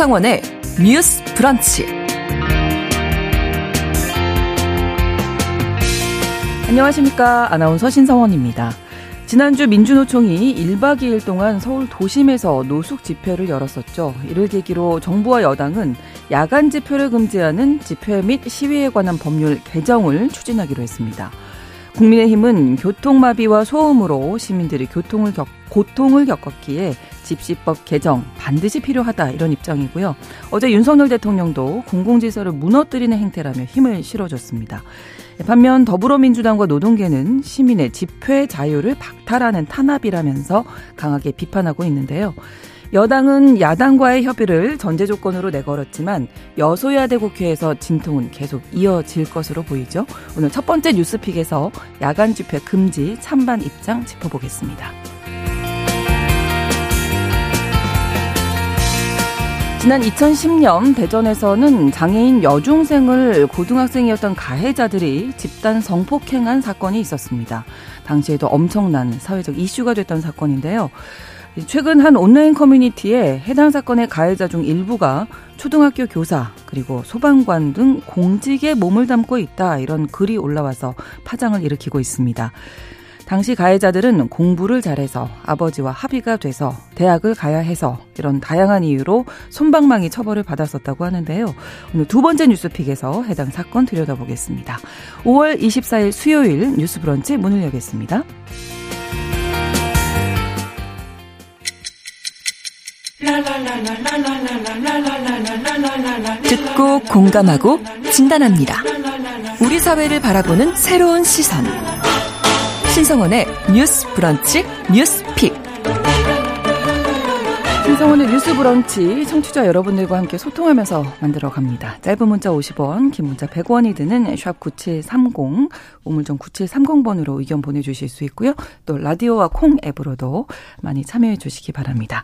신성원의 뉴스 브런치. 안녕하십니까. 아나운서 신성원입니다. 지난주 민주노총이 1박 2일 동안 서울 도심에서 노숙 집회를 열었었죠. 이를 계기로 정부와 여당은 야간 집회를 금지하는 집회 및 시위에 관한 법률 개정을 추진하기로 했습니다. 국민의힘은 교통마비와 소음으로 시민들이 교통을 겪, 고통을 겪었기에 집시법 개정 반드시 필요하다 이런 입장이고요. 어제 윤석열 대통령도 공공질서를 무너뜨리는 행태라며 힘을 실어줬습니다. 반면 더불어민주당과 노동계는 시민의 집회 자유를 박탈하는 탄압이라면서 강하게 비판하고 있는데요. 여당은 야당과의 협의를 전제 조건으로 내걸었지만 여소야대 국회에서 진통은 계속 이어질 것으로 보이죠. 오늘 첫 번째 뉴스픽에서 야간 집회 금지 찬반 입장 짚어보겠습니다. 지난 2010년 대전에서는 장애인 여중생을 고등학생이었던 가해자들이 집단 성폭행한 사건이 있었습니다. 당시에도 엄청난 사회적 이슈가 됐던 사건인데요. 최근 한 온라인 커뮤니티에 해당 사건의 가해자 중 일부가 초등학교 교사 그리고 소방관 등 공직에 몸을 담고 있다 이런 글이 올라와서 파장을 일으키고 있습니다. 당시 가해자들은 공부를 잘해서 아버지와 합의가 돼서 대학을 가야 해서 이런 다양한 이유로 손방망이 처벌을 받았었다고 하는데요. 오늘 두 번째 뉴스픽에서 해당 사건 들여다보겠습니다. 5월 24일 수요일 뉴스 브런치 문을 여겠습니다. 듣고 공감하고 진단합니다. 우리 사회를 바라보는 새로운 시선. 신성원의 뉴스 브런치 뉴스 pick. 신성원의 뉴스 브런치 청취자 여러분들과 함께 소통하면서 만들어 갑니다. 짧은 문자 50원, 긴 문자 100원이 드는 샵 9730, 우물정 9730번으로 의견 보내주실 수 있고요. 또 라디오와 콩 앱으로도 많이 참여해 주시기 바랍니다.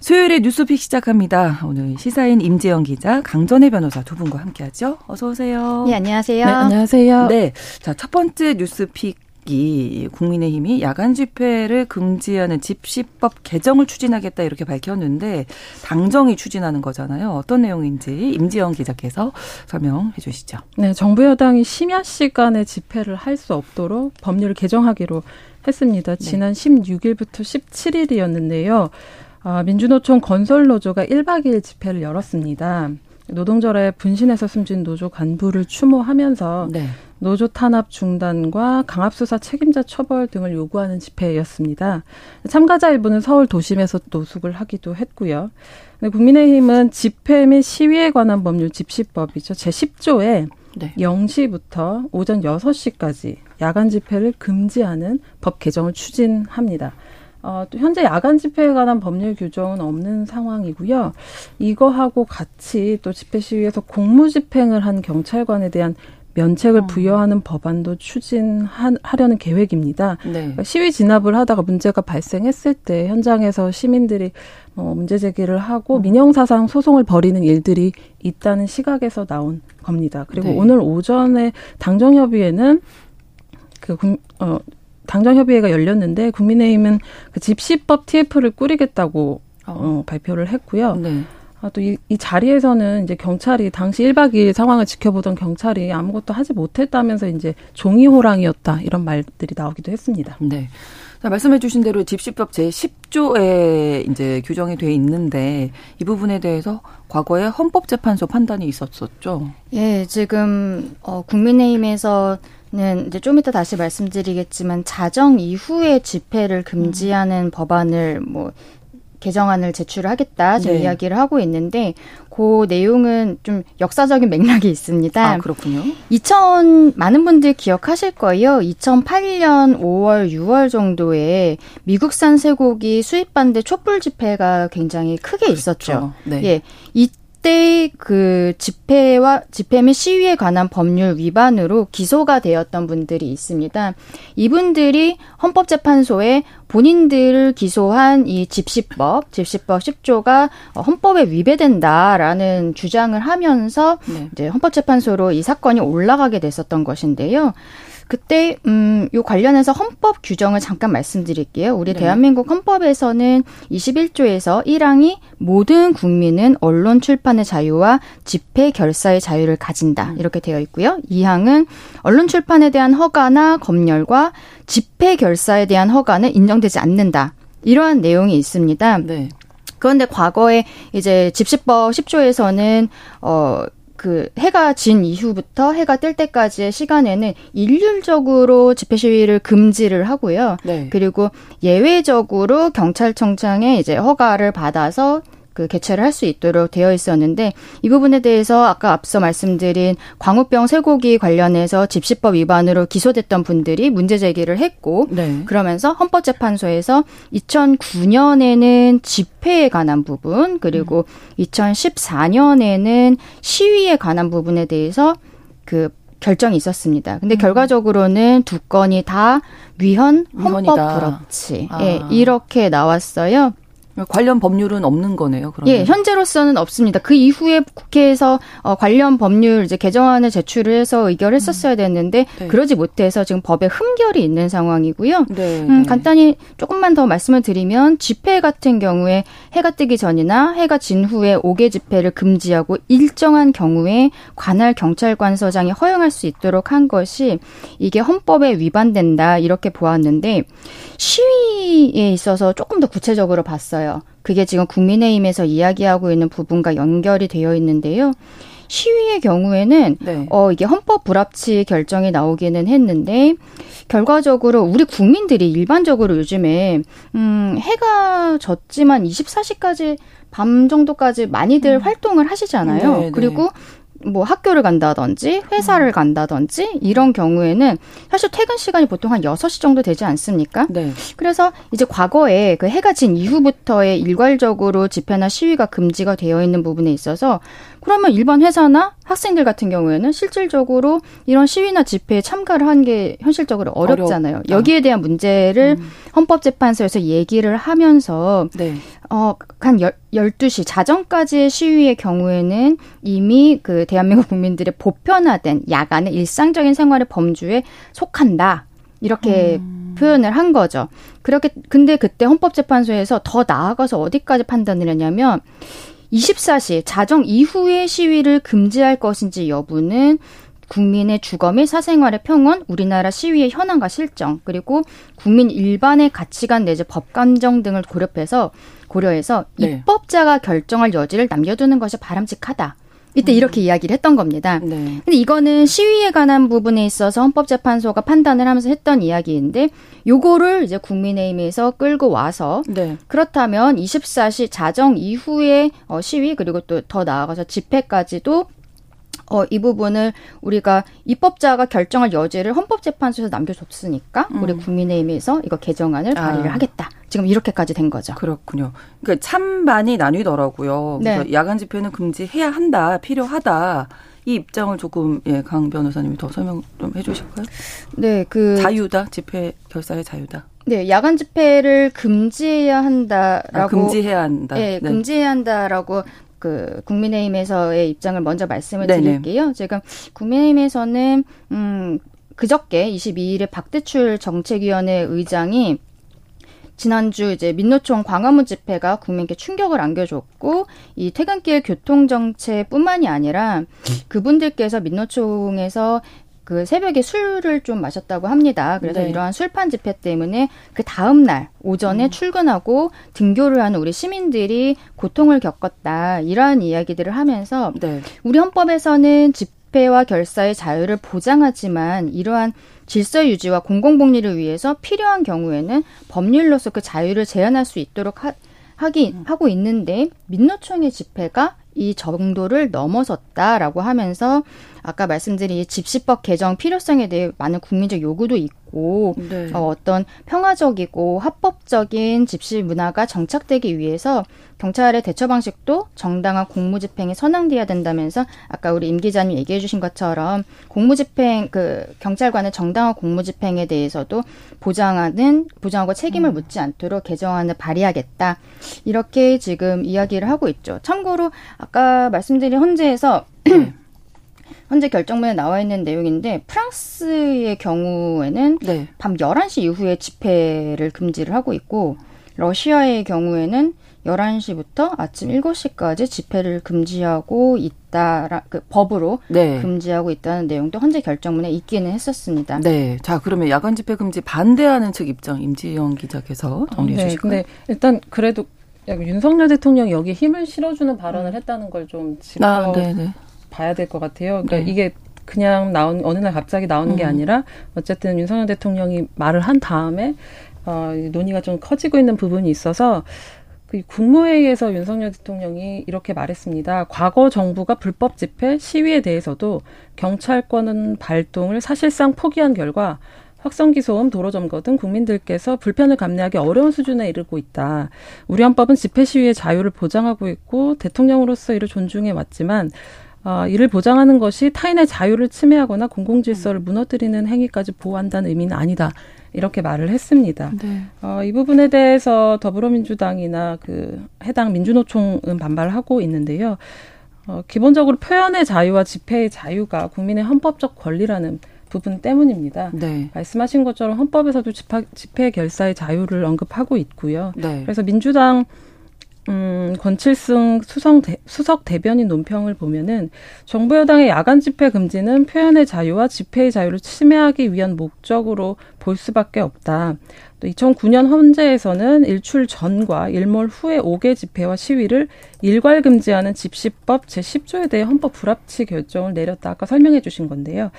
수요일에 뉴스 pick 시작합니다. 오늘 시사인 임지영 기자, 강전애 변호사 두 분과 함께하죠. 어서 오세요. 네, 안녕하세요. 네, 안녕하세요. 네, 자 첫 번째 뉴스픽 이 국민의힘이 야간 집회를 금지하는 집시법 개정을 추진하겠다 이렇게 밝혔는데 당정이 추진하는 거잖아요. 어떤 내용인지 임지영 기자께서 설명해 주시죠. 네, 정부 여당이 심야 시간에 집회를 할 수 없도록 법률을 개정하기로 했습니다. 네. 지난 네. 16일부터 17일이었는데요. 아, 민주노총 건설노조가 1박 2일 집회를 열었습니다. 노동절에 분신해서 숨진 노조 간부를 추모하면서 네. 노조 탄압 중단과 강압수사 책임자 처벌 등을 요구하는 집회였습니다. 참가자 일부는 서울 도심에서 노숙을 하기도 했고요. 국민의힘은 집회 및 시위에 관한 법률 집시법이죠. 제10조에 네. 0시부터 오전 6시까지 야간 집회를 금지하는 법 개정을 추진합니다. 어, 또 현재 야간 집회에 관한 법률 규정은 없는 상황이고요. 이거하고 같이 또 집회 시위에서 공무 집행을 한 경찰관에 대한 면책을 어. 부여하는 법안도 추진하려는 계획입니다. 네. 그러니까 시위 진압을 하다가 문제가 발생했을 때 현장에서 시민들이 어, 문제 제기를 하고 음. 민영사상 소송을 벌이는 일들이 있다는 시각에서 나온 겁니다. 그리고 네. 오늘 오전에 당정협의회는 그 어, 당정협의회가 열렸는데 국민의힘은 그 집시법 TF를 꾸리겠다고 어, 어 발표를 했고요. 네. 아, 또 이, 이 자리에서는 이제 경찰이 당시 1박 2일 상황을 지켜보던 경찰이 아무것도 하지 못했다면서 이제 종이 호랑이였다 이런 말들이 나오기도 했습니다. 네. 자, 말씀해 주신 대로 집시법 제10조에 이제 규정이 돼 있는데 이 부분에 대해서 과거에 헌법재판소 판단이 있었었죠. 예, 지금 어 국민의힘에서 는 이제 좀 이따 다시 말씀드리겠지만 자정 이후에 집회를 금지하는 음. 법안을 뭐 개정안을 제출하겠다 저희 네. 이야기를 하고 있는데 그 내용은 좀 역사적인 맥락이 있습니다. 아, 그렇군요. 2000 많은 분들 기억하실 거예요. 2008년 5월 6월 정도에 미국산 쇠고기 수입 반대 촛불 집회가 굉장히 크게 그렇죠. 있었죠. 네. 예. 이 그때 그 집회와 집회 및 시위에 관한 법률 위반으로 기소가 되었던 분들이 있습니다. 이분들이 헌법재판소에 본인들을 기소한 이 집시법, 집시법 10조가 헌법에 위배된다라는 주장을 하면서 네. 이제 헌법재판소로 이 사건이 올라가게 됐었던 것인데요. 그때 음 요 관련해서 헌법 규정을 잠깐 말씀드릴게요. 우리 네. 대한민국 헌법에서는 21조에서 1항이 모든 국민은 언론 출판의 자유와 집회 결사의 자유를 가진다. 음. 이렇게 되어 있고요. 2항은 언론 출판에 대한 허가나 검열과 집회 결사에 대한 허가는 인정되지 않는다. 이러한 내용이 있습니다. 네. 그런데 과거에 이제 집시법 10조에서는 어 그 해가 진 이후부터 해가 뜰 때까지의 시간에는 일률적으로 집회 시위를 금지를 하고요. 네. 그리고 예외적으로 경찰청장의 이제 허가를 받아서 그 개최를 할 수 있도록 되어 있었는데 이 부분에 대해서 아까 앞서 말씀드린 광우병 쇠고기 관련해서 집시법 위반으로 기소됐던 분들이 문제 제기를 했고 네. 그러면서 헌법재판소에서 2009년에는 집회에 관한 부분 그리고 음. 2014년에는 시위에 관한 부분에 대해서 그 결정이 있었습니다. 근데 음. 결과적으로는 두 건이 다 위헌 헌법 불합치 아. 예, 이렇게 나왔어요. 관련 법률은 없는 거네요. 그러면. 예, 현재로서는 없습니다. 그 이후에 국회에서 어, 관련 법률 이제 개정안을 제출을 해서 의결했었어야 됐는데 네. 그러지 못해서 지금 법에 흠결이 있는 상황이고요. 네, 음, 네. 간단히 조금만 더 말씀을 드리면 집회 같은 경우에 해가 뜨기 전이나 해가 진 후에 5개 집회를 금지하고 일정한 경우에 관할 경찰관서장이 허용할 수 있도록 한 것이 이게 헌법에 위반된다 이렇게 보았는데 시위에 있어서 조금 더 구체적으로 봤어요. 그게 지금 국민의힘에서 이야기하고 있는 부분과 연결이 되어 있는데요. 시위의 경우에는 네. 어 이게 헌법 불합치 결정이 나오기는 했는데 결과적으로 우리 국민들이 일반적으로 요즘에 음 해가 졌지만 24시까지 밤 정도까지 많이들 음. 활동을 하시잖아요. 네, 네. 그리고 뭐 학교를 간다든지 회사를 음. 간다든지 이런 경우에는 사실 퇴근 시간이 보통 한 여섯 시 정도 되지 않습니까? 네. 그래서 이제 과거에 그 해가 진 이후부터의 일괄적으로 집회나 시위가 금지가 되어 있는 부분에 있어서 그러면 일반 회사나 학생들 같은 경우에는 실질적으로 이런 시위나 집회에 참가를 하는 게 현실적으로 어렵잖아요. 어렵다. 여기에 대한 문제를 음. 헌법재판소에서 얘기를 하면서 네. 어, 한 12시 자정까지의 시위의 경우에는 이미 그 대한민국 국민들의 보편화된 야간의 일상적인 생활의 범주에 속한다. 이렇게 음. 표현을 한 거죠. 그렇게 근데 그때 헌법재판소에서 더 나아가서 어디까지 판단을 했냐면 24시 자정 이후의 시위를 금지할 것인지 여부는 국민의 주거 및 사생활의 평온, 우리나라 시위의 현황과 실정, 그리고 국민 일반의 가치관 내지 법 감정 등을 고려해서 고려해서 네. 입법자가 결정할 여지를 남겨두는 것이 바람직하다. 이때 음. 이렇게 이야기를 했던 겁니다. 네. 근데 이거는 시위에 관한 부분에 있어서 헌법재판소가 판단을 하면서 했던 이야기인데 요거를 이제 국민의힘에서 끌고 와서 네. 그렇다면 24시 자정 이후에 어 시위 그리고 또 더 나아가서 집회까지도 어, 이 부분을 우리가 입법자가 결정할 여지를 헌법재판소에서 남겨줬으니까 음. 우리 국민의힘에서 이거 개정안을 아. 발의를 하겠다. 지금 이렇게까지 된 거죠. 그렇군요. 그러니까 찬반이 나뉘더라고요. 네. 그래서 야간 집회는 금지해야 한다, 필요하다. 이 입장을 조금 예, 강 변호사님이 더 설명 좀 해주실까요? 네, 그 자유다 집회 결사의 자유다. 네, 야간 집회를 금지해야 한다라고 아, 금지해야 한다. 네, 네, 금지해야 한다라고 그 국민의힘에서의 입장을 먼저 말씀을 네네. 드릴게요. 지금 국민의힘에서는 음 그저께 22일에 박대출 정책위원회 의장이 지난주 이제 민노총 광화문 집회가 국민께 충격을 안겨줬고 이 퇴근길 교통 정체뿐만이 아니라 그분들께서 민노총에서 그 새벽에 술을 좀 마셨다고 합니다. 그래서 네. 이러한 술판 집회 때문에 그 다음 날 오전에 음. 출근하고 등교를 하는 우리 시민들이 고통을 겪었다. 이러한 이야기들을 하면서 네. 우리 헌법에서는 집회와 결사의 자유를 보장하지만 이러한 질서 유지와 공공복리를 위해서 필요한 경우에는 법률로서 그 자유를 제한할 수 있도록 하, 하기 음. 하고 있는데 민노총의 집회가 이 정도를 넘어섰다라고 하면서 아까 말씀드린 집시법 개정 필요성에 대해 많은 국민적 요구도 있고 네. 어, 어떤 평화적이고 합법적인 집시 문화가 정착되기 위해서 경찰의 대처 방식도 정당한 공무집행에 선항돼야 된다면서 아까 우리 임 기자님 얘기해 주신 것처럼 공무집행 그 경찰관의 정당한 공무집행에 대해서도 보장하는 보장하고 책임을 음. 묻지 않도록 개정안을 발의하겠다 이렇게 지금 이야기를 하고 있죠. 참고로 아까 말씀드린 헌재에서 네. 현재 결정문에 나와 있는 내용인데 프랑스의 경우에는 네. 밤 11시 이후에 집회를 금지를 하고 있고 러시아의 경우에는 11시부터 아침 7시까지 집회를 금지하고 있다, 그 법으로 네. 금지하고 있다는 내용도 현재 결정문에 있기는 했었습니다. 네. 자, 그러면 야간 집회 금지 반대하는 측 입장 임지영 기자께서 정리해 어, 네. 주실까요? 네. 일단 그래도 윤석열 대통령이 여기에 힘을 실어주는 발언을 했다는 걸좀 짚어 아, 네, 네. 봐야 될 것 같아요. 그러니까 네. 이게 그냥 나온 어느 날 갑자기 나오는 음. 게 아니라 어쨌든 윤석열 대통령이 말을 한 다음에 어, 논의가 좀 커지고 있는 부분이 있어서 그 국무회의에서 윤석열 대통령이 이렇게 말했습니다. 과거 정부가 불법 집회, 시위에 대해서도 경찰권은 발동을 사실상 포기한 결과 확성기 소음, 도로 점거 등 국민들께서 불편을 감내하기 어려운 수준에 이르고 있다. 우리 헌법은 집회 시위의 자유를 보장하고 있고 대통령으로서 이를 존중해 왔지만 어, 이를 보장하는 것이 타인의 자유를 침해하거나 공공질서를 무너뜨리는 행위까지 보호한다는 의미는 아니다. 이렇게 말을 했습니다. 네. 어, 이 부분에 대해서 더불어민주당이나 그 해당 민주노총은 반발하고 있는데요. 어, 기본적으로 표현의 자유와 집회의 자유가 국민의 헌법적 권리라는 부분 때문입니다. 네. 말씀하신 것처럼 헌법에서도 집회, 집회 결사의 자유를 언급하고 있고요. 네. 그래서 민주당 음, 권칠승 수석, 대, 수석 대변인 논평을 보면은 정부 여당의 야간 집회 금지는 표현의 자유와 집회의 자유를 침해하기 위한 목적으로 볼 수밖에 없다. 또 2009년 헌재에서는 일출 전과 일몰 후에 5개 집회와 시위를 일괄 금지하는 집시법 제10조에 대해 헌법 불합치 결정을 내렸다. 아까 설명해 주신 건데요.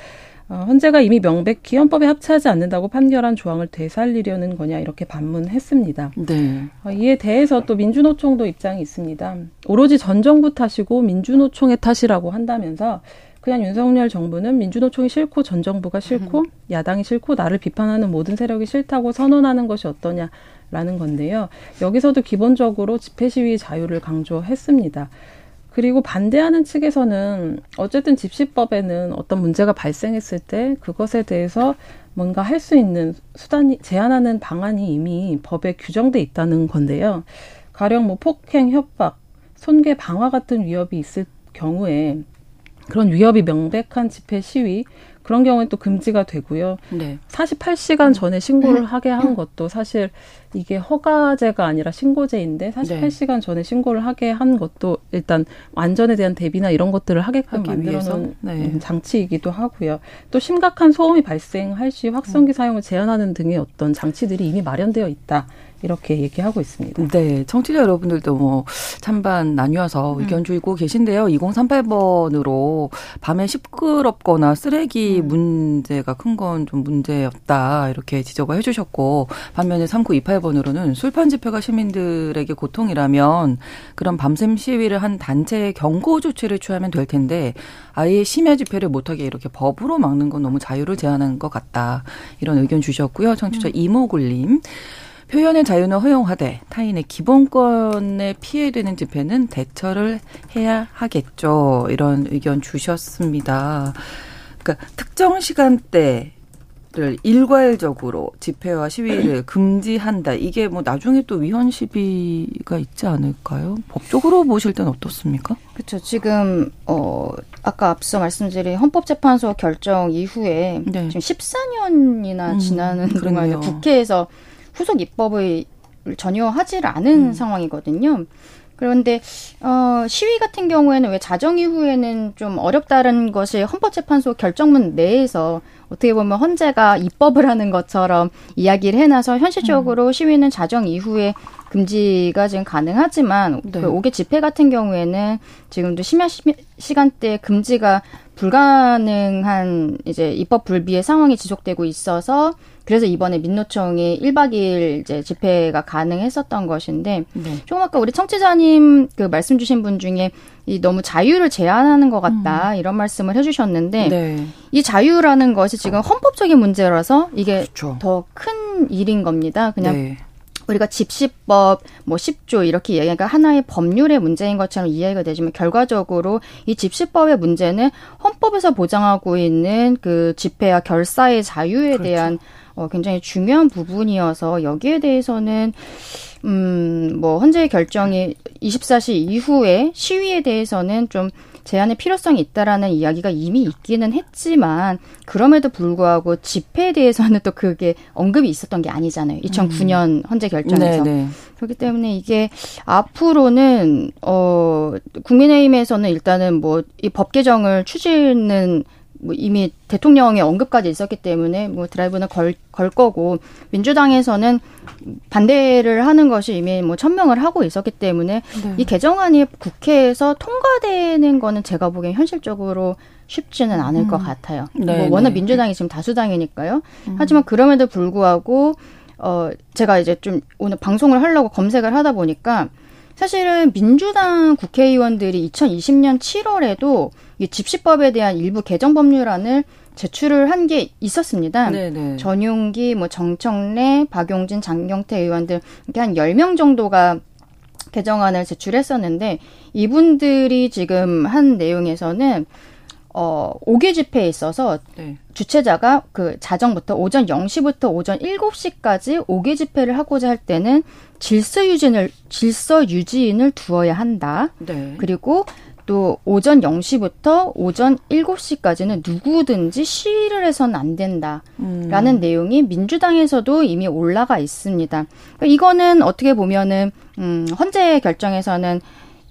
어, 헌재가 이미 명백히 헌법에 합치하지 않는다고 판결한 조항을 되살리려는 거냐 이렇게 반문했습니다. 네. 어, 이에 대해서 또 민주노총도 입장이 있습니다. 오로지 전 정부 탓이고 민주노총의 탓이라고 한다면서 그냥 윤석열 정부는 민주노총이 싫고 전 정부가 싫고 음. 야당이 싫고 나를 비판하는 모든 세력이 싫다고 선언하는 것이 어떠냐라는 건데요. 여기서도 기본적으로 집회 시위 자유를 강조했습니다. 그리고 반대하는 측에서는 어쨌든 집시법에는 어떤 문제가 발생했을 때 그것에 대해서 뭔가 할 수 있는 수단이 제한하는 방안이 이미 법에 규정돼 있다는 건데요. 가령 뭐 폭행, 협박, 손괴, 방화 같은 위협이 있을 경우에 그런 위협이 명백한 집회 시위 그런 경우에 또 금지가 되고요. 네. 48시간 전에 신고를 하게 한 것도 사실 이게 허가제가 아니라 신고제인데 48시간 네. 전에 신고를 하게 한 것도 일단 안전에 대한 대비나 이런 것들을 하게끔 만들어 놓은 네. 장치이기도 하고요. 또 심각한 소음이 발생할 시 확성기 음. 사용을 제한하는 등의 어떤 장치들이 이미 마련되어 있다. 이렇게 얘기하고 있습니다. 네. 청취자 여러분들도 뭐 찬반 나뉘어서 음. 의견 주고 계신데요. 2038번으로 밤에 시끄럽거나 쓰레기 음. 문제가 큰 건 좀 문제였다. 이렇게 지적을 해주셨고 반면에 3928번으로는 술판 집회가 시민들에게 고통이라면 그런 밤샘 시위를 한 단체의 경고 조치를 취하면 될 텐데 아예 심야 집회를 못하게 이렇게 법으로 막는 건 너무 자유를 제한하는 것 같다. 이런 의견 주셨고요. 청취자 음. 이모굴님. 표현의 자유는 허용하되 타인의 기본권에 피해되는 집회는 대처를 해야 하겠죠. 이런 의견 주셨습니다. 그러니까 특정 시간대 를 일괄적으로 집회와 시위를 금지한다. 이게 뭐 나중에 또 위헌 시비가 있지 않을까요? 법적으로 보실 때는 어떻습니까? 그렇죠. 지금 어 아까 앞서 말씀드린 헌법재판소 결정 이후에 네. 지금 14년이나 음, 지나는 음, 동안 국회에서 후속 입법을 전혀 하지를 않은 음. 상황이거든요. 그런데 어 시위 같은 경우에는 왜 자정 이후에는 좀 어렵다는 것이 헌법재판소 결정문 내에서 어떻게 보면 헌재가 입법을 하는 것처럼 이야기를 해놔서 현실적으로 음. 시위는 자정 이후에 금지가 지금 가능하지만 네. 그 5개 집회 같은 경우에는 지금도 심야 시간대 금지가 불가능한 이제 입법 불비의 상황이 지속되고 있어서 그래서 이번에 민노총이 1박 2일 이제 집회가 가능했었던 것인데 네. 조금 아까 우리 청취자님 그 말씀 주신 분 중에 이 너무 자유를 제한하는 것 같다 음. 이런 말씀을 해주셨는데 네. 이 자유라는 것이 지금 헌법적인 문제라서 이게 그렇죠. 더큰 일인 겁니다. 그냥 네. 우리가 집시법 뭐 10조 이렇게 얘기가 하나의 법률의 문제인 것처럼 이해가 되지만 결과적으로 이 집시법의 문제는 헌법에서 보장하고 있는 그 집회와 결사의 자유에 그렇죠. 대한 어, 굉장히 중요한 부분이어서 여기에 대해서는 음, 뭐, 헌재의 결정이 24시 이후에 시위에 대해서는 좀 제한의 필요성이 있다라는 이야기가 이미 있기는 했지만 그럼에도 불구하고 집회에 대해서는 또 그게 언급이 있었던 게 아니잖아요. 2009년 음. 헌재 결정에서. 네네. 네. 그렇기 때문에 이게 앞으로는 어 국민의힘에서는 일단은 뭐 이 법 개정을 추진은 뭐 이미 대통령의 언급까지 있었기 때문에 뭐 드라이브는 걸, 걸 거고 민주당에서는 반대를 하는 것이 이미 뭐 천명을 하고 있었기 때문에 네. 이 개정안이 국회에서 통과되는 거는 제가 보기엔 현실적으로 쉽지는 않을 음. 것 같아요. 네, 뭐 워낙 네. 민주당이 지금 다수당이니까요. 음. 하지만 그럼에도 불구하고 어 제가 이제 좀 오늘 방송을 하려고 검색을 하다 보니까 사실은 민주당 국회의원들이 2020년 7월에도 이 집시법에 대한 일부 개정 법률안을 제출을 한 게 있었습니다. 네네. 전용기, 뭐 정청래, 박용진, 장경태 의원들 이렇게 한 10명 정도가 개정안을 제출했었는데 이분들이 지금 한 내용에서는 어, 5개 집회에 있어서 네. 주최자가 그 자정부터 오전 0시부터 오전 7시까지 5개 집회를 하고자 할 때는 질서 유지인을 질서 유지인을 두어야 한다. 네. 그리고 또 오전 0시부터 오전 7시까지는 누구든지 시위를 해서는 안 된다라는 음. 내용이 민주당에서도 이미 올라가 있습니다. 그러니까 이거는 어떻게 보면은 음 헌재 결정에서는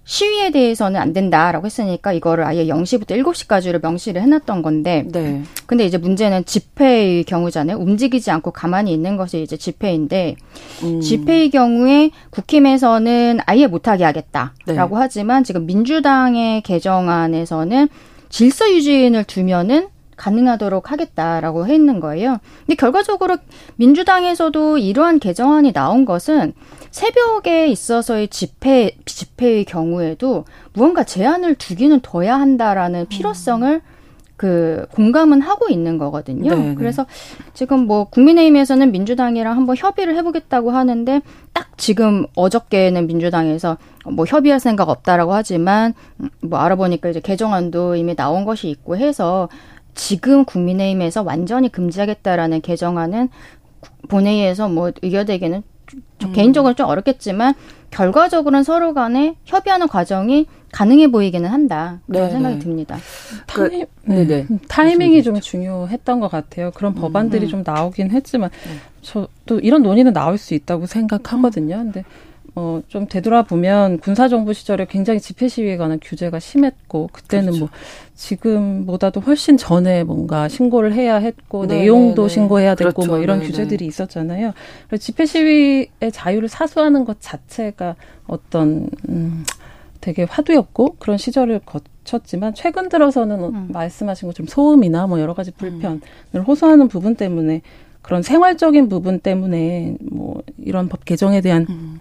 시위에 대해서는 안 된다라고 했으니까 이거를 아예 0시부터 7시까지로 명시를 해놨던 건데. 네. 근데 이제 문제는 집회의 경우잖아요. 움직이지 않고 가만히 있는 것이 이제 집회인데, 음. 집회의 경우에 국힘에서는 아예 못하게 하겠다라고 네. 하지만 지금 민주당의 개정안에서는 질서 유지인을 두면은 가능하도록 하겠다라고 해 있는 거예요. 근데 결과적으로 민주당에서도 이러한 개정안이 나온 것은 새벽에 있어서의 집회 집회의 경우에도 무언가 제한을 두기는 둬야 한다라는 필요성을 그 공감은 하고 있는 거거든요. 네네. 네. 그래서 지금 뭐 국민의힘에서는 민주당이랑 한번 협의를 해보겠다고 하는데 딱 지금 어저께는 민주당에서 뭐 협의할 생각 없다라고 하지만 뭐 알아보니까 이제 개정안도 이미 나온 것이 있고 해서 지금 국민의힘에서 완전히 금지하겠다라는 개정안은 본회의에서 뭐 의결되기는 음. 개인적으로 좀 어렵겠지만 결과적으로는 서로 간에 협의하는 과정이 가능해 보이기는 한다 그런 네, 생각이 네. 듭니다. 타임, 그, 네, 네. 타이밍이 좀 중요했던 것 같아요. 그런 음, 법안들이 음. 좀 나오긴 했지만 네. 저또 이런 논의는 나올 수 있다고 생각하거든요. 근데 어, 좀 되돌아보면 군사정부 시절에 굉장히 집회 시위에 관한 규제가 심했고, 그때는 그렇죠. 뭐, 지금보다도 훨씬 전에 뭔가 신고를 해야 했고, 네, 내용도 네, 네. 신고해야 되고, 그렇죠. 뭐 이런 네, 네. 규제들이 있었잖아요. 그래서 집회 시위의 자유를 사수하는 것 자체가 어떤, 음, 되게 화두였고, 그런 시절을 거쳤지만, 최근 들어서는 음. 말씀하신 것처럼 소음이나 뭐 여러 가지 불편을 음. 호소하는 부분 때문에 그런 생활적인 부분 때문에 뭐 이런 법 개정에 대한 음.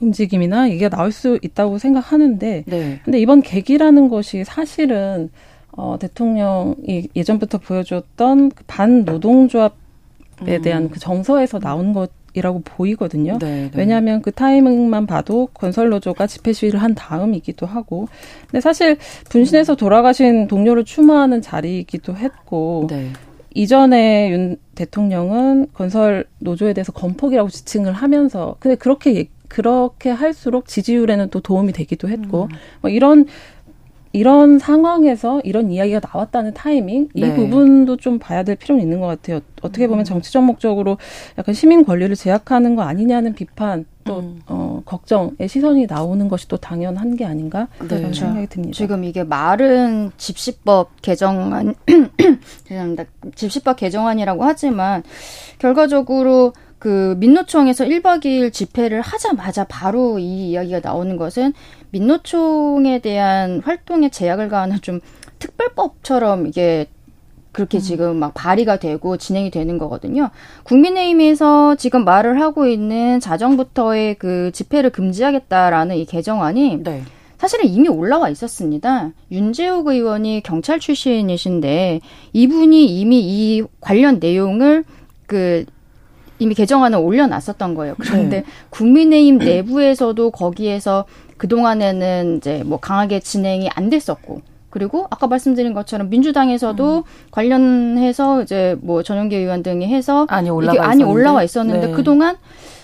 움직임이나 이게 나올 수 있다고 생각하는데 네. 근데 이번 계기라는 것이 사실은 어 대통령이 예전부터 보여줬던 그 반노동조합에 음. 대한 그 정서에서 나온 것 이라고 보이거든요. 네, 네. 왜냐하면 그 타이밍만 봐도 건설노조가 집회 시위를 한 다음이기도 하고, 근데 사실 분신해서 돌아가신 동료를 추모하는 자리이기도 했고, 네. 이전에 윤 대통령은 건설 노조에 대해서 건폭이라고 지칭을 하면서, 근데 그렇게 그렇게 할수록 지지율에는 또 도움이 되기도 했고 음. 뭐 이런 이런 상황에서 이런 이야기가 나왔다는 타이밍 이 네. 부분도 좀 봐야 될 필요는 있는 것 같아요. 어떻게 보면 음. 정치적 목적으로 약간 시민 권리를 제약하는 거 아니냐는 비판 또 음. 어, 걱정의 시선이 나오는 것이 또 당연한 게 아닌가 그런 네. 생각이 듭니다. 지금 이게 말은 집시법 개정안 죄송합니다. 집시법 개정안이라고 하지만 결과적으로 그 민노총에서 1박 2일 집회를 하자마자 바로 이 이야기가 나오는 것은 민노총에 대한 활동에 제약을 가하는 좀 특별법처럼 이게 그렇게 음. 지금 막 발의가 되고 진행이 되는 거거든요. 국민의힘에서 지금 말을 하고 있는 자정부터의 그 집회를 금지하겠다라는 이 개정안이 네. 사실은 이미 올라와 있었습니다. 윤재욱 의원이 경찰 출신이신데 이분이 이미 이 관련 내용을 그 이미 개정안을 올려놨었던 거예요. 그런데 네. 국민의힘 내부에서도 거기에서 그동안에는 이제 뭐 강하게 진행이 안 됐었고 그리고 아까 말씀드린 것처럼 민주당에서도 음. 관련해서 이제 뭐 전용기 의원 등이 해서 안이 올라가 이게 안이 올라와 있었는데 네. 그동안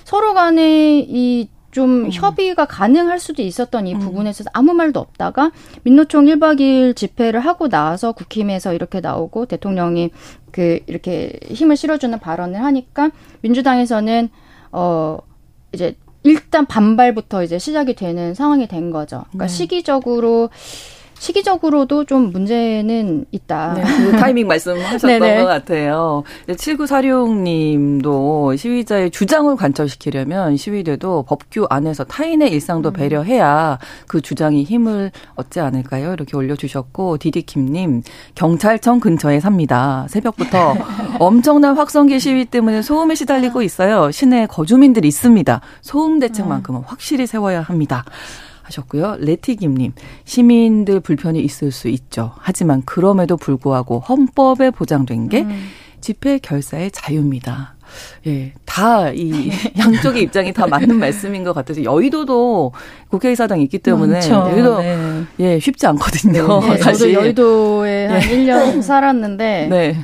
서로 간에 이 좀 음. 협의가 가능할 수도 있었던 이 음. 부분에 있어서 아무 말도 없다가 민노총 1박 2일 집회를 하고 나서 국힘에서 이렇게 나오고 대통령이 그 이렇게 힘을 실어주는 발언을 하니까 민주당에서는 어 이제 일단 반발부터 이제 시작이 되는 상황이 된 거죠. 그러니까 네. 시기적으로 시기적으로도 좀 문제는 있다. 네, 그 타이밍 말씀하셨던 것 같아요. 7946님도 시위자의 주장을 관철시키려면 시위대도 법규 안에서 타인의 일상도 음. 배려해야 그 주장이 힘을 얻지 않을까요? 이렇게 올려주셨고 디디킴님 경찰청 근처에 삽니다. 새벽부터 엄청난 확성기 시위 때문에 소음에 시달리고 있어요. 시내 거주민들이 있습니다. 소음 대책만큼은 확실히 세워야 합니다. 하셨고요. 레티김님, 시민들 불편이 있을 수 있죠. 하지만 그럼에도 불구하고 헌법에 보장된 게 음. 집회 결사의 자유입니다. 예, 다 이 양쪽의 입장이 다 맞는 말씀인 것 같아서 여의도도 국회의사당 있기 때문에 많죠. 여의도 네. 예 쉽지 않거든요. 네, 네. 저도 여의도에 한 예. 1년 살았는데 네.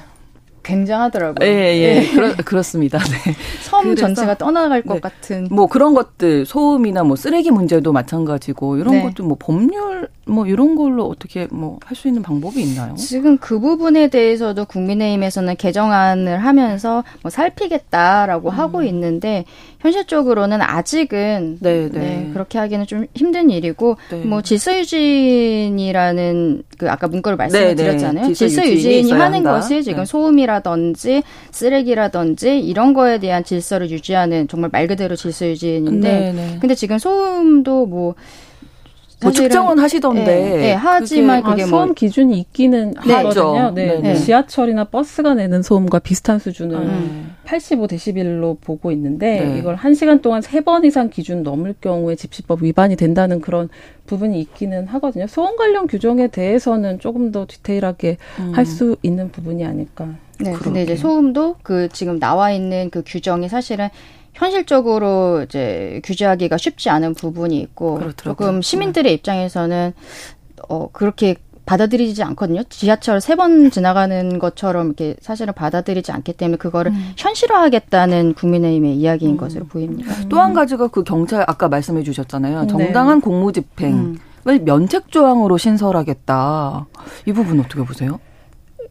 굉장하더라고요. 예, 예. 예. 그렇, 그렇습니다. 네. 섬 전체가 떠나갈 것 네. 같은. 뭐 그런 것들, 소음이나 뭐 쓰레기 문제도 마찬가지고, 이런 네. 것도 뭐 법률, 뭐 이런 걸로 어떻게 뭐 할 수 있는 방법이 있나요? 지금 그 부분에 대해서도 국민의힘에서는 개정안을 하면서 뭐 살피겠다라고 음. 하고 있는데, 현실적으로는 아직은 네, 네. 네, 그렇게 하기는 좀 힘든 일이고 네. 뭐 질서 유진이라는 그 아까 문구를 말씀을 네, 네. 드렸잖아요. 질서, 질서 유진이 하는 한다. 것이 지금 네. 소음이라든지 쓰레기라든지 이런 거에 대한 질서를 유지하는 정말 말 그대로 질서 유진인데 근데 지금 소음도 뭐 뭐 측정은 하시던데. 네, 네, 하지만 그게, 그게 아, 뭐 소음 기준이 있기는 네, 하거든요. 네, 네, 지하철이나 버스가 내는 소음과 비슷한 수준을 음. 85데시벨로 보고 있는데 네. 이걸 1시간 동안 3번 이상 기준 넘을 경우에 집시법 위반이 된다는 그런 부분이 있기는 하거든요. 소음 관련 규정에 대해서는 조금 더 디테일하게 음. 할수 있는 부분이 아닐까. 네. 근데 이제 소음도 그 지금 나와 있는 그 규정이 사실은 현실적으로 이제 규제하기가 쉽지 않은 부분이 있고 그렇더라고요. 조금 시민들의 네. 입장에서는 어 그렇게 받아들이지 않거든요. 지하철 세 번 지나가는 것처럼 이렇게 사실은 받아들이지 않기 때문에 그거를 음. 현실화하겠다는 국민의힘의 이야기인 음. 것으로 보입니다. 또한 가지가 그 경찰 아까 말씀해 주셨잖아요. 네. 정당한 네. 공무집행을 음. 면책 조항으로 신설하겠다. 이 부분 어떻게 보세요?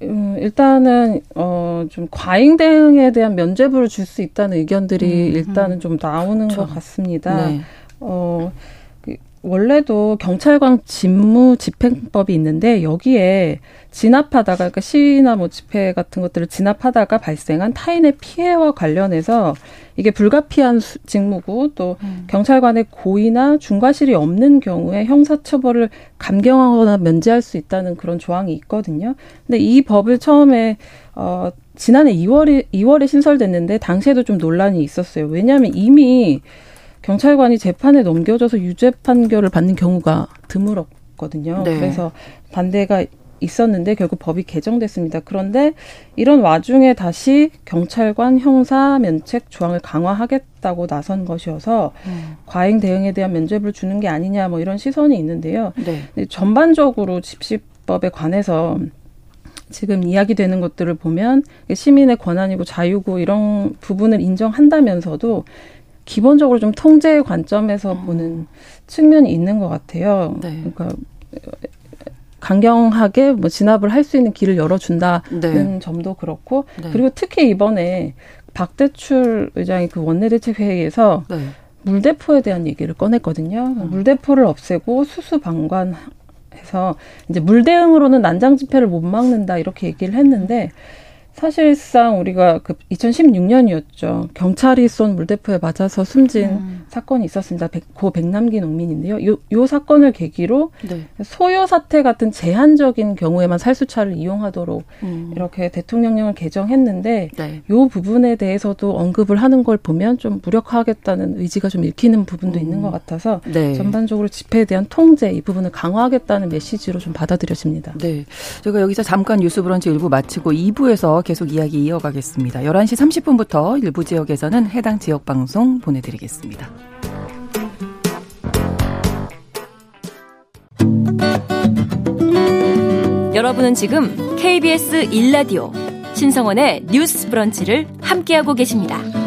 음, 일단은 어, 좀 과잉 대응에 대한 면죄부를 줄 수 있다는 의견들이 음, 일단은 좀 나오는 그렇죠. 것 같습니다. 네. 어, 원래도 경찰관 직무 집행법이 있는데 여기에 진압하다가 그러니까 시위나 뭐 집회 같은 것들을 진압하다가 발생한 타인의 피해와 관련해서 이게 불가피한 직무고 또 음. 경찰관의 고의나 중과실이 없는 경우에 형사처벌을 감경하거나 면제할 수 있다는 그런 조항이 있거든요. 근데 이 법을 처음에 어 지난해 2월에 2월에 신설됐는데 당시에도 좀 논란이 있었어요. 왜냐하면 이미 경찰관이 재판에 넘겨져서 유죄 판결을 받는 경우가 드물었거든요. 네. 그래서 반대가 있었는데 결국 법이 개정됐습니다. 그런데 이런 와중에 다시 경찰관 형사 면책 조항을 강화하겠다고 나선 것이어서 음. 과잉 대응에 대한 면죄부를 주는 게 아니냐 뭐 이런 시선이 있는데요. 네. 전반적으로 집시법에 관해서 지금 이야기되는 것들을 보면 시민의 권한이고 자유고 이런 부분을 인정한다면서도 기본적으로 좀 통제 관점에서 음. 보는 측면이 있는 것 같아요. 네. 그러니까 강경하게 뭐 진압을 할 수 있는 길을 열어준다는 네. 점도 그렇고 네. 그리고 특히 이번에 박대출 의장이 그 원내대책 회의에서 네. 물대포에 대한 얘기를 꺼냈거든요. 음. 물대포를 없애고 수수 방관 해서 이제 물대응으로는 난장 집회를 못 막는다 이렇게 얘기를 했는데 사실상 우리가 그 2016년이었죠. 경찰이 쏜 물대포에 맞아서 숨진 음. 사건이 있었습니다. 백, 고 백남기 농민인데요. 요, 요 사건을 계기로 네. 소요 사태 같은 제한적인 경우에만 살수차를 이용하도록 음. 이렇게 대통령령을 개정했는데 네. 요 부분에 대해서도 언급을 하는 걸 보면 좀 무력화하겠다는 의지가 좀 읽히는 부분도 음. 있는 것 같아서 네. 전반적으로 집회에 대한 통제 이 부분을 강화하겠다는 메시지로 좀 받아들여집니다. 네. 제가 여기서 잠깐 뉴스 브런치 일부 마치고 2부에 서 계속 이야기 이어가겠습니다. 11시 30분부터 일부 지역에서는 해당 지역 방송 보내드리겠습니다. 여러분은 지금 KBS 1라디오 신성원의 뉴스 브런치를 함께하고 계십니다.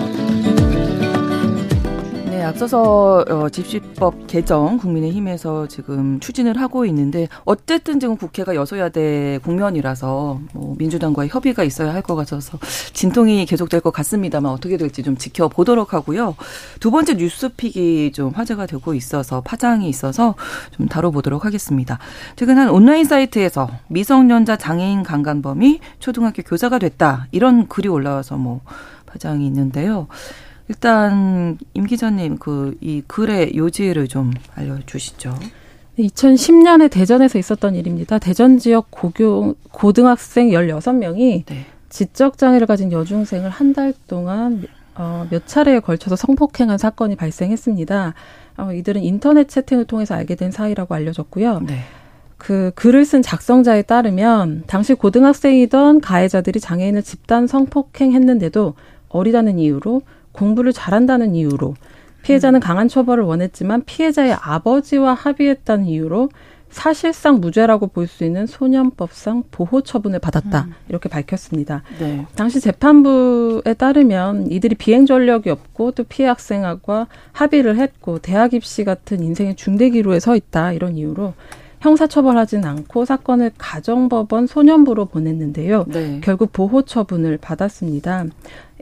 앞서서 어, 집시법 개정 국민의힘에서 지금 추진을 하고 있는데 어쨌든 지금 국회가 여소야대 국면이라서 뭐 민주당과의 협의가 있어야 할 것 같아서 진통이 계속될 것 같습니다만 어떻게 될지 좀 지켜보도록 하고요. 두 번째 뉴스픽이 좀 화제가 되고 있어서 파장이 있어서 좀 다뤄보도록 하겠습니다. 최근 한 온라인 사이트에서 미성년자 장애인 강간범이 초등학교 교사가 됐다 이런 글이 올라와서 뭐 파장이 있는데요. 일단 임 기자님 그 이 글의 요지를 좀 알려주시죠. 2010년에 대전에서 있었던 일입니다. 대전 지역 고교 고등학생 16명이 네. 지적 장애를 가진 여중생을 한 달 동안 어, 몇 차례에 걸쳐서 성폭행한 사건이 발생했습니다. 어, 이들은 인터넷 채팅을 통해서 알게 된 사이라고 알려졌고요. 네. 그 글을 쓴 작성자에 따르면 당시 고등학생이던 가해자들이 장애인을 집단 성폭행했는데도 어리다는 이유로 공부를 잘한다는 이유로 피해자는 음. 강한 처벌을 원했지만 피해자의 아버지와 합의했다는 이유로 사실상 무죄라고 볼 수 있는 소년법상 보호 처분을 받았다. 음. 이렇게 밝혔습니다. 네. 당시 재판부에 따르면 이들이 비행 전력이 없고 또 피해 학생과 합의를 했고 대학 입시 같은 인생의 중대 기로에 서 있다. 이런 이유로 형사처벌하진 않고 사건을 가정법원 소년부로 보냈는데요. 네. 결국 보호 처분을 받았습니다.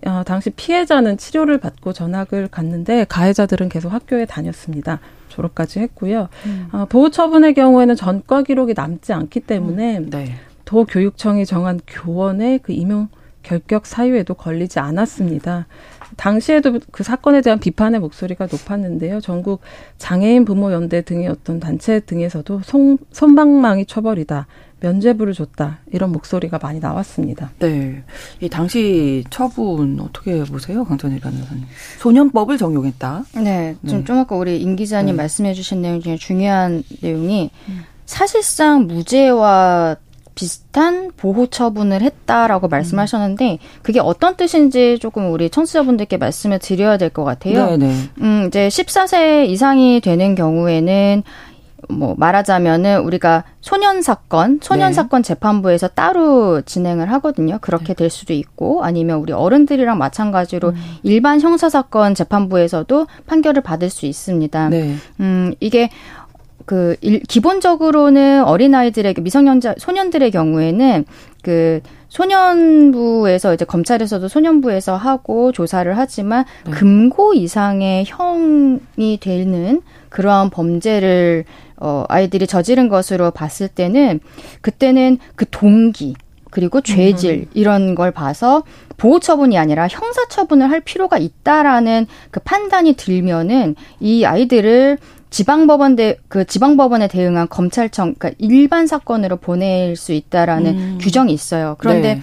어, 당시 피해자는 치료를 받고 전학을 갔는데 가해자들은 계속 학교에 다녔습니다. 졸업까지 했고요. 음. 어, 보호 처분의 경우에는 전과 기록이 남지 않기 때문에 음. 네. 도교육청이 정한 교원의 그 임용 결격 사유에도 걸리지 않았습니다. 당시에도 그 사건에 대한 비판의 목소리가 높았는데요. 전국 장애인 부모 연대 등의 어떤 단체 등에서도 손, 손방망이 처벌이다. 면죄부를 줬다. 이런 목소리가 많이 나왔습니다. 네. 이 당시 처분 어떻게 보세요? 강전일 변호사님. 소년법을 적용했다. 네. 좀, 네. 좀 아까 우리 임 기자님 네. 말씀해 주신 내용 중에 중요한 내용이 사실상 무죄와 비슷한 보호 처분을 했다라고 말씀하셨는데 그게 어떤 뜻인지 조금 우리 청취자분들께 말씀을 드려야 될 것 같아요. 네네. 네. 음, 이제 14세 이상이 되는 경우에는 뭐 말하자면은 우리가 소년 사건, 소년 네. 사건 재판부에서 따로 진행을 하거든요. 그렇게 네. 될 수도 있고 아니면 우리 어른들이랑 마찬가지로 음. 일반 형사 사건 재판부에서도 판결을 받을 수 있습니다. 네. 음, 이게 그 일, 기본적으로는 어린 아이들에게 미성년자 소년들의 경우에는 그 소년부에서 이제 검찰에서도 소년부에서 하고 조사를 하지만 네. 금고 이상의 형이 되는 그러한 범죄를 어 아이들이 저지른 것으로 봤을 때는 그때는 그 동기 그리고 죄질 음. 이런 걸 봐서 보호 처분이 아니라 형사 처분을 할 필요가 있다라는 그 판단이 들면은 이 아이들을 지방법원 대 그 지방법원에 대응한 검찰청 그러니까 일반 사건으로 보낼 수 있다라는 음. 규정이 있어요. 그런데 네.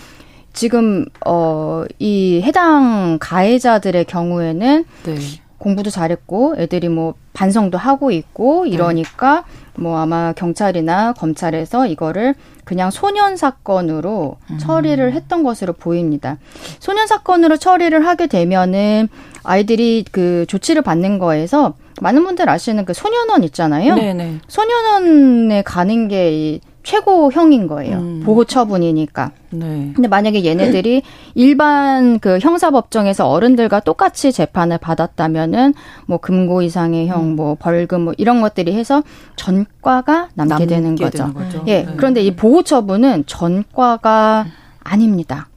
지금 어 이 해당 가해자들의 경우에는 네. 공부도 잘했고 애들이 뭐 반성도 하고 있고 네. 이러니까 네. 뭐 아마 경찰이나 검찰에서 이거를 그냥 소년 사건으로 음. 처리를 했던 것으로 보입니다. 소년 사건으로 처리를 하게 되면은 아이들이 그 조치를 받는 거에서 많은 분들 아시는 그 소년원 있잖아요. 네네. 소년원에 가는 게 최고형인 거예요. 음. 보호 처분이니까. 네. 근데 만약에 얘네들이 일반 그 형사법정에서 어른들과 똑같이 재판을 받았다면은 뭐 금고 이상의 형, 음. 뭐 벌금 뭐 이런 것들이 해서 전과가 남게, 남게 되는 거죠. 되는 거죠. 예. 네. 그런데 이 보호 처분은 전과가 아닙니다.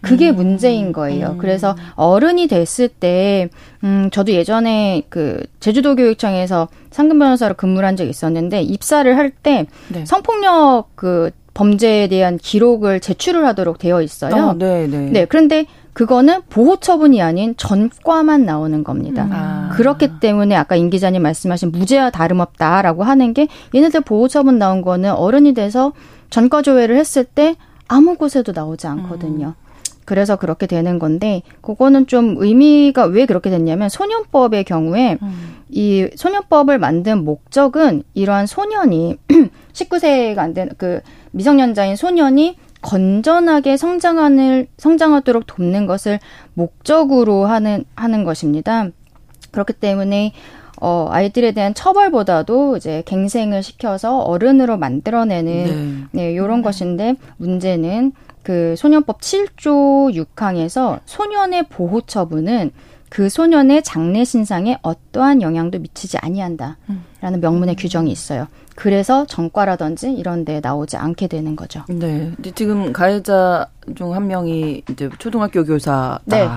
그게 음. 문제인 거예요. 음. 그래서 어른이 됐을 때, 음, 저도 예전에 그 제주도 교육청에서 상금 변호사로 근무를 한 적이 있었는데 입사를 할때 네. 성폭력 그 범죄에 대한 기록을 제출을 하도록 되어 있어요. 어, 네, 네. 네. 그런데 그거는 보호 처분이 아닌 전과만 나오는 겁니다. 음. 아. 그렇기 때문에 아까 임 기자님 말씀하신 무죄와 다름없다라고 하는 게 얘네들 보호 처분 나온 거는 어른이 돼서 전과 조회를 했을 때 아무 곳에도 나오지 않거든요. 음. 그래서 그렇게 되는 건데 그거는 좀 의미가 왜 그렇게 됐냐면 소년법의 경우에 음. 이 소년법을 만든 목적은 이러한 소년이 19세가 안 된 그 미성년자인 소년이 건전하게 성장하는 성장하도록 돕는 것을 목적으로 하는 하는 것입니다. 그렇기 때문에 어, 아이들에 대한 처벌보다도 이제 갱생을 시켜서 어른으로 만들어내는 네, 네 요런 네. 것인데 문제는 그 소년법 7조 6항에서 소년의 보호 처분은 그 소년의 장래 신상에 어떠한 영향도 미치지 아니한다라는 음. 명문의 규정이 있어요. 그래서 전과라든지 이런 데 나오지 않게 되는 거죠. 네. 지금 가해자 중 한 명이 이제 초등학교 교사다. 네.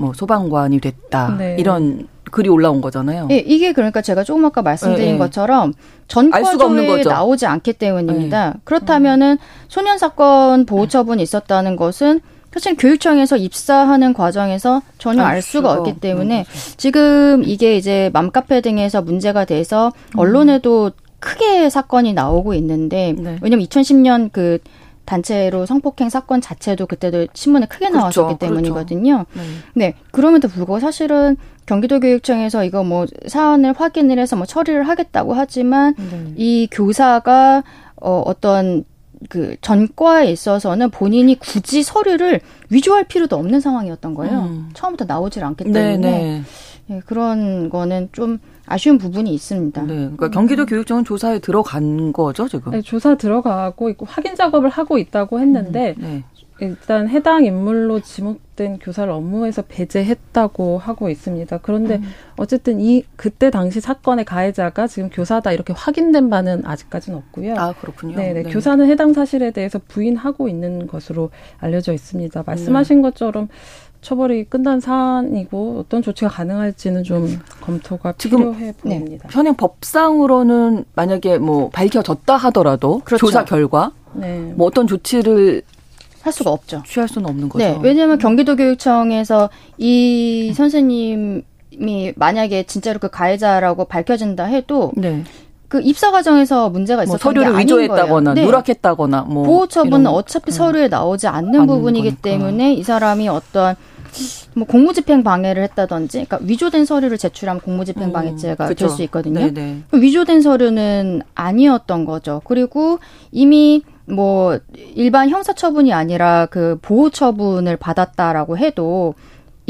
뭐 소방관이 됐다. 네. 이런 글이 올라온 거잖아요. 예, 이게 그러니까 제가 조금 아까 말씀드린 네. 것처럼 전과조에 나오지 않기 때문입니다. 네. 그렇다면은 소년 사건 보호 처분이 있었다는 것은 사실 교육청에서 입사하는 과정에서 전혀 알, 알 수가 없기 때문에 지금 이게 이제 맘카페 등에서 문제가 돼서 언론에도 크게 사건이 나오고 있는데 네. 왜냐면 2010년 그 단체로 성폭행 사건 자체도 그때도 신문에 크게 그렇죠. 나왔었기 그렇죠. 때문이거든요. 네. 네. 그럼에도 불구하고 사실은 경기도교육청에서 이거 뭐 사안을 확인을 해서 뭐 처리를 하겠다고 하지만 네. 이 교사가 어 어떤 그 전과에 있어서는 본인이 굳이 서류를 위조할 필요도 없는 상황이었던 거예요. 음. 처음부터 나오질 않기 네, 때문에 네, 네. 그런 거는 좀 아쉬운 부분이 있습니다. 네, 그러니까 경기도 교육청은 조사에 들어간 거죠 지금? 네, 조사 들어가고 있고 확인 작업을 하고 있다고 했는데 음, 네. 일단 해당 인물로 지목된 교사를 업무에서 배제했다고 하고 있습니다. 그런데 음. 어쨌든 이 그때 당시 사건의 가해자가 지금 교사다 이렇게 확인된 바는 아직까지는 없고요. 아 그렇군요. 네네. 네. 교사는 해당 사실에 대해서 부인하고 있는 것으로 알려져 있습니다. 말씀하신 네. 것처럼 처벌이 끝난 사안이고 어떤 조치가 가능할지는 좀 검토가 필요해 보입니다. 네. 현행 법상으로는 만약에 뭐 밝혀졌다 하더라도 그렇죠. 조사 결과 네. 뭐 어떤 조치를 할 수가 없죠. 취할 수는 없는 거죠. 네, 왜냐하면 경기도교육청에서 이 선생님이 만약에 진짜로 그 가해자라고 밝혀진다 해도 네. 그 입사 과정에서 문제가 있었던 뭐 서류를 위조했다거나 네. 누락했다거나 뭐 보호 처분은 어차피 음. 서류에 나오지 않는 부분이기 거니까. 때문에 이 사람이 어떤 뭐 공무집행 방해를 했다든지, 그러니까 위조된 서류를 제출하면 공무집행 음, 방해죄가 음, 될수 있거든요. 네네. 위조된 서류는 아니었던 거죠. 그리고 이미 뭐 일반 형사 처분이 아니라 그 보호 처분을 받았다라고 해도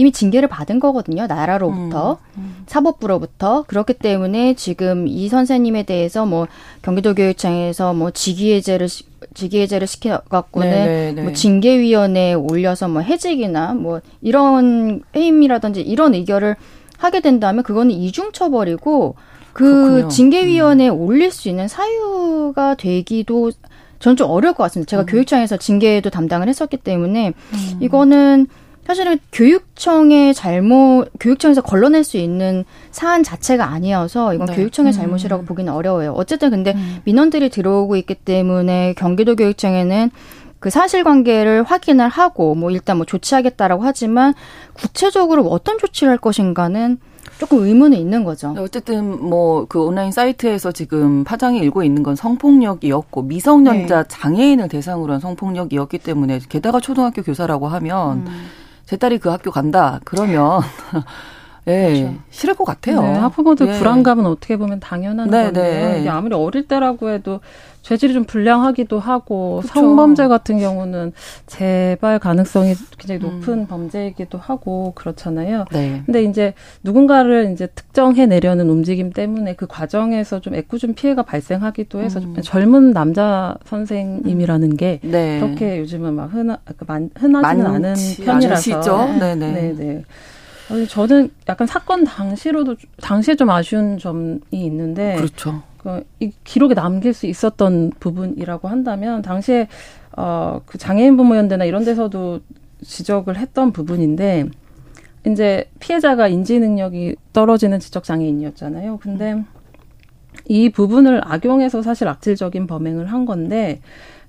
이미 징계를 받은 거거든요. 나라로부터 음, 음. 사법부로부터 그렇기 때문에 지금 이 선생님에 대해서 뭐 경기도 교육청에서 뭐 직위해제를 직위해제를 시켜 갖고는 네, 네, 네. 뭐 징계위원회에 올려서 뭐 해직이나 뭐 이런 해임이라든지 이런 의결을 하게 된다면 그거는 이중 처벌이고 그 그렇군요. 징계위원회에 음. 올릴 수 있는 사유가 되기도 전좀 어려울 것 같습니다. 제가 음. 교육청에서 징계도 담당을 했었기 때문에 음. 이거는 사실은 교육청의 잘못, 교육청에서 걸러낼 수 있는 사안 자체가 아니어서 이건 네. 교육청의 음. 잘못이라고 음. 보기는 어려워요. 어쨌든 근데 음. 민원들이 들어오고 있기 때문에 경기도 교육청에는 그 사실관계를 확인을 하고 뭐 일단 뭐 조치하겠다라고 하지만 구체적으로 어떤 조치를 할 것인가는 조금 의문이 있는 거죠. 네, 어쨌든 뭐 그 온라인 사이트에서 지금 파장이 일고 있는 건 성폭력이었고 미성년자 네. 장애인을 대상으로 한 성폭력이었기 때문에 게다가 초등학교 교사라고 하면 음. 제 딸이 그 학교 간다. 그러면 예, 그렇죠. 싫을 것 같아요. 네, 학부모들 예. 불안감은 어떻게 보면 당연한 네, 건데요. 네. 아무리 어릴 때라고 해도 죄질이 좀 불량하기도 하고 그렇죠. 성범죄 같은 경우는 재발 가능성이 굉장히 높은 음. 범죄이기도 하고 그렇잖아요. 네. 근데 이제 누군가를 이제 특정해 내려는 움직임 때문에 그 과정에서 좀 애꿎은 피해가 발생하기도 해서 음. 젊은 남자 선생님이라는 게 네. 그렇게 요즘은 막 흔하, 그 흔하지는 않은 편이라서. 네, 네. 네, 네. 저는 약간 사건 당시로도 당시에 좀 아쉬운 점이 있는데 그렇죠. 그, 이 기록에 남길 수 있었던 부분이라고 한다면 당시에 어, 그 장애인 부모연대나 이런 데서도 지적을 했던 부분인데 이제 피해자가 인지 능력이 떨어지는 지적 장애인이었잖아요. 근데 이 부분을 악용해서 사실 악질적인 범행을 한 건데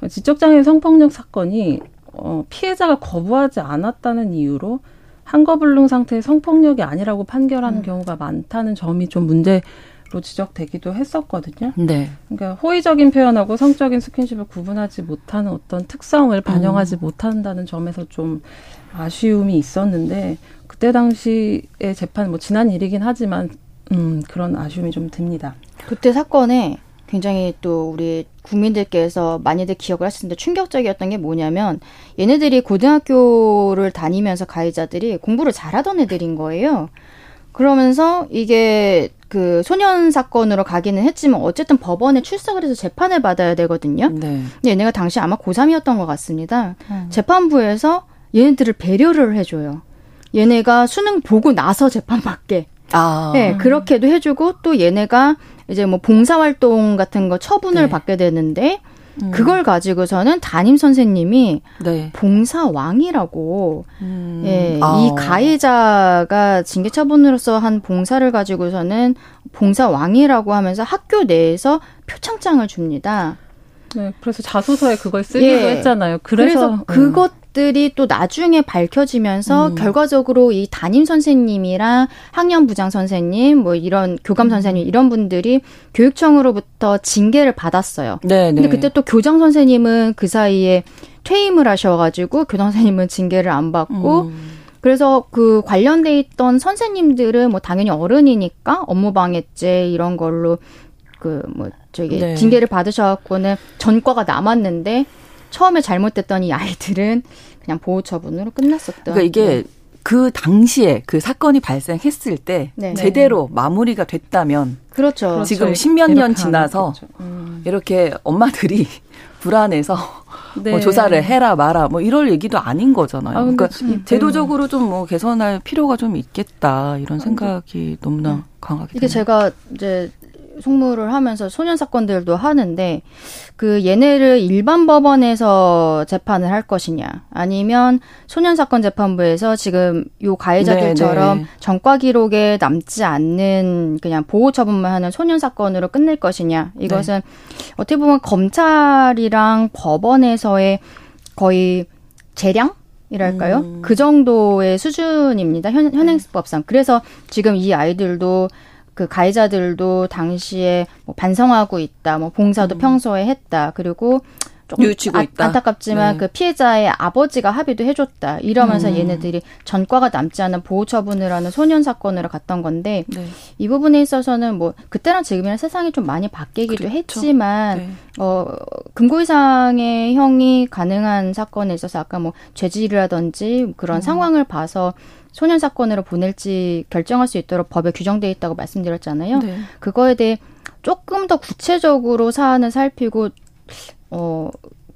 지적 장애 성폭력 사건이 어, 피해자가 거부하지 않았다는 이유로 한거불능 상태의 성폭력이 아니라고 판결하는 음. 경우가 많다는 점이 좀 문제로 지적되기도 했었거든요. 네. 그러니까 호의적인 표현하고 성적인 스킨십을 구분하지 못하는 어떤 특성을 반영하지 음. 못한다는 점에서 좀 아쉬움이 있었는데 그때 당시의 재판 뭐 지난 일이긴 하지만 음, 그런 아쉬움이 좀 듭니다. 그때 사건에 굉장히 또 우리 국민들께서 많이들 기억을 하시는데 충격적이었던 게 뭐냐면 얘네들이 고등학교를 다니면서 가해자들이 공부를 잘하던 애들인 거예요. 그러면서 이게 그 소년 사건으로 가기는 했지만 어쨌든 법원에 출석을 해서 재판을 받아야 되거든요. 네. 근데 얘네가 당시 아마 고3이었던 것 같습니다. 음. 재판부에서 얘네들을 배려를 해줘요. 얘네가 수능 보고 나서 재판받게. 아. 네, 그렇게도 해주고 또 얘네가 이제 뭐 봉사활동 같은 거 처분을 네. 받게 되는데 음. 그걸 가지고서는 담임 선생님이 네. 봉사왕이라고 음. 예, 아. 이 가해자가 징계 처분으로서 한 봉사를 가지고서는 봉사왕이라고 하면서 학교 내에서 표창장을 줍니다. 네, 그래서 자소서에 그걸 쓰기도 예. 했잖아요. 그래서, 그래서 그것 것들이 또 나중에 밝혀지면서 음. 결과적으로 이 담임 선생님이랑 학년 부장 선생님 뭐 이런 교감 음. 선생님 이런 분들이 교육청으로부터 징계를 받았어요. 네, 근데 네. 그때 또 교장 선생님은 그 사이에 퇴임을 하셔가지고 교장 선생님은 징계를 안 받고 음. 그래서 그 관련돼 있던 선생님들은 뭐 당연히 어른이니까 업무방해죄 이런 걸로 그 뭐 저기 네. 징계를 받으셔갖고는 전과가 남았는데 처음에 잘못됐던 이 아이들은 그냥 보호 처분으로 끝났었던. 그러니까 이게 네. 그 당시에 그 사건이 발생했을 때 네. 제대로 마무리가 됐다면 그렇죠. 지금 그렇죠. 십몇 년 지나서 음. 이렇게 엄마들이 불안해서 네. 뭐 조사를 해라 마라 뭐 이럴 얘기도 아닌 거잖아요. 아, 그러니까 음, 제도적으로 좀 뭐 개선할 필요가 좀 있겠다 이런 생각이 너무나 음. 강하게. 이게 제가 이제 송무를 하면서 소년 사건들도 하는데 그 얘네를 일반 법원에서 재판을 할 것이냐 아니면 소년 사건 재판부에서 지금 요 가해자들처럼 네네. 네. 전과 기록에 남지 않는 그냥 보호 처분만 하는 소년 사건으로 끝낼 것이냐 이것은 네. 어떻게 보면 검찰이랑 법원에서의 거의 재량 이랄까요? 음. 그 정도의 수준입니다. 현, 현행법상. 그래서 지금 이 아이들도 그 가해자들도 당시에 뭐 반성하고 있다, 뭐 봉사도 음. 평소에 했다, 그리고 조금 아, 안타깝지만 네. 그 피해자의 아버지가 합의도 해줬다 이러면서 음. 얘네들이 전과가 남지 않은 보호 처분을 하는 소년 사건으로 갔던 건데 네. 이 부분에 있어서는 뭐 그때랑 지금이랑 세상이 좀 많이 바뀌기도 그렇죠. 했지만 네. 어 금고 이상의 형이 가능한 사건에 있어서 아까 뭐 죄질이라든지 그런 음. 상황을 봐서 소년 사건으로 보낼지 결정할 수 있도록 법에 규정돼 있다고 말씀드렸잖아요. 네. 그거에 대해 조금 더 구체적으로 사안을 살피고 어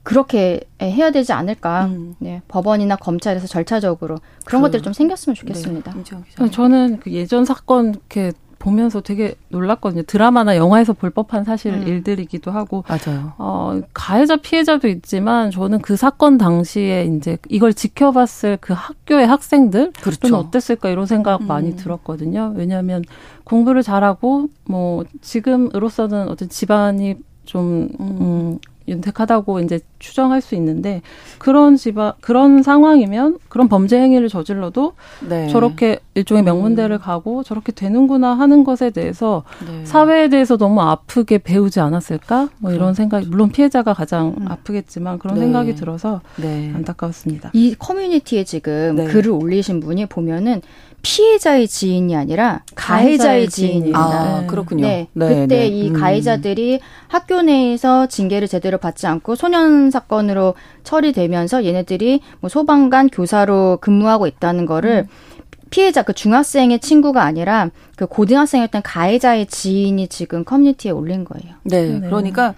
그렇게 해야 되지 않을까. 음. 네, 법원이나 검찰에서 절차적으로 그런 그, 것들이 좀 생겼으면 좋겠습니다. 네. 저는 그 예전 사건 이렇게 보면서 되게 놀랐거든요. 드라마나 영화에서 볼 법한 사실 음. 일들이기도 하고. 맞아요. 어, 가해자 피해자도 있지만 저는 그 사건 당시에 이제 이걸 지켜봤을 그 학교의 학생들 그렇죠. 좀 어땠을까 이런 생각 음. 많이 들었거든요. 왜냐하면 공부를 잘하고 뭐 지금으로서는 어떤 집안이 좀 음, 음 윤택하다고 이제 추정할 수 있는데 그런 집안 그런 상황이면 그런 범죄 행위를 저질러도 네. 저렇게 일종의 음. 명문대를 음. 가고 저렇게 되는구나 하는 것에 대해서 네. 사회에 대해서 너무 아프게 배우지 않았을까? 뭐 이런 그렇죠. 생각이 물론 피해자가 가장 음. 아프겠지만 그런 네. 생각이 들어서 네. 안타까웠습니다. 이 커뮤니티에 지금 네. 글을 올리신 분이 보면은 피해자의 지인이 아니라 가해자의 지인입니다. 아, 그렇군요. 네. 네 그때 네. 이 음. 가해자들이 학교 내에서 징계를 제대로 받지 않고 소년 사건으로 처리되면서 얘네들이 뭐 소방관 교사로 근무하고 있다는 거를 음. 피해자 그 중학생의 친구가 아니라 그 고등학생이었던 가해자의 지인이 지금 커뮤니티에 올린 거예요. 네. 네. 그러니까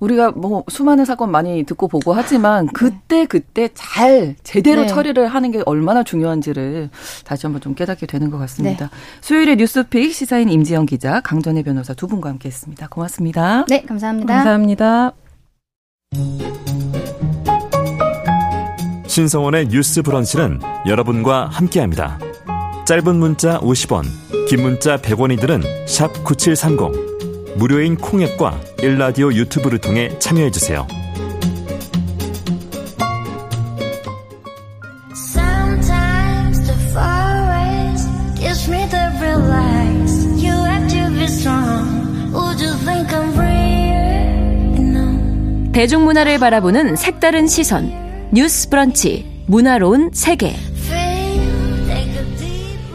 우리가 뭐 수많은 사건 많이 듣고 보고 하지만 네. 그때 그때 잘 제대로 네. 처리를 하는 게 얼마나 중요한지를 다시 한번 좀 깨닫게 되는 것 같습니다. 네. 수요일에 뉴스픽 시사인 임지영 기자, 강전혜 변호사 두 분과 함께했습니다. 고맙습니다. 네, 감사합니다. 감사합니다. 신성원의 뉴스 브런치는 여러분과 함께합니다. 짧은 문자 50원, 긴 문자 100원이들은 9730. 무료인 콩앱과 일라디오 유튜브를 통해 참여해주세요. 대중문화를 바라보는 색다른 시선. 뉴스 브런치. 문화로운 세계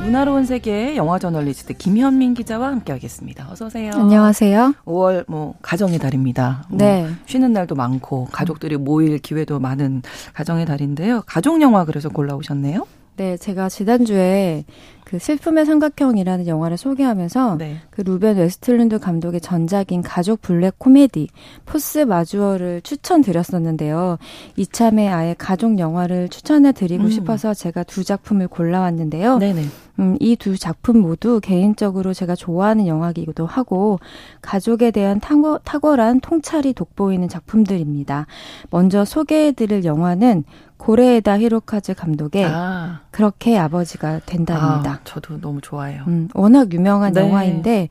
문화로운 세계 영화 저널리스트 김현민 기자와 함께하겠습니다. 어서 오세요. 안녕하세요. 5월 뭐 가정의 달입니다. 뭐 네. 쉬는 날도 많고 가족들이 모일 기회도 많은 가정의 달인데요. 가족 영화 그래서 골라오셨네요. 네, 제가 지난주에 그 슬픔의 삼각형이라는 영화를 소개하면서 네. 그 루벤 외스틀룬드 감독의 전작인 가족 블랙 코미디 포스 마주어를 추천드렸었는데요. 이참에 아예 가족 영화를 추천해 드리고 음. 싶어서 제가 두 작품을 골라왔는데요. 네네. 음, 이 두 작품 모두 개인적으로 제가 좋아하는 영화이기도 하고 가족에 대한 탁월, 탁월한 통찰이 돋보이는 작품들입니다. 먼저 소개해드릴 영화는 고레에다 히로카즈 감독의 아. 그렇게 아버지가 된다입니다. 아, 저도 너무 좋아해요. 음, 워낙 유명한 네. 영화인데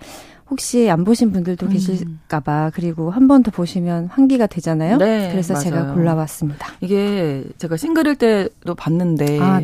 혹시 안 보신 분들도 음. 계실까봐 그리고 한 번 더 보시면 환기가 되잖아요. 네, 그래서 맞아요. 제가 골라왔습니다. 이게 제가 싱글일 때도 봤는데 아.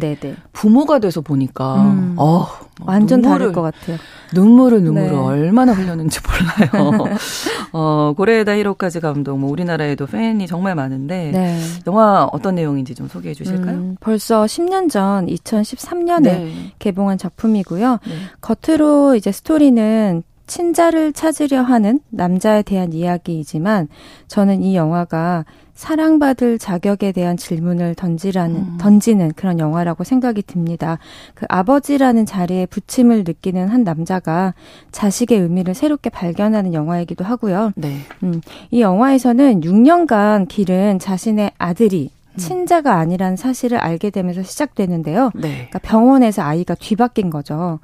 부모가 돼서 보니까 음. 어, 완전 눈물을, 다를 것 같아요. 눈물을 눈물을 네. 얼마나 흘렸는지 몰라요. 어, 고레에다 히로카즈 감독, 뭐 우리나라에도 팬이 정말 많은데 네. 영화 어떤 내용인지 좀 소개해 주실까요? 음, 벌써 10년 전 2013년에 네. 개봉한 작품이고요. 네. 겉으로 이제 스토리는 친자를 찾으려 하는 남자에 대한 이야기이지만 저는 이 영화가 사랑받을 자격에 대한 질문을 던지라는 음. 던지는 그런 영화라고 생각이 듭니다. 그 아버지라는 자리에 부침을 느끼는 한 남자가 자식의 의미를 새롭게 발견하는 영화이기도 하고요. 네. 음, 이 영화에서는 6년간 길은 자신의 아들이 음. 친자가 아니란 사실을 알게 되면서 시작되는데요. 네. 그러니까 병원에서 아이가 뒤바뀐 거죠.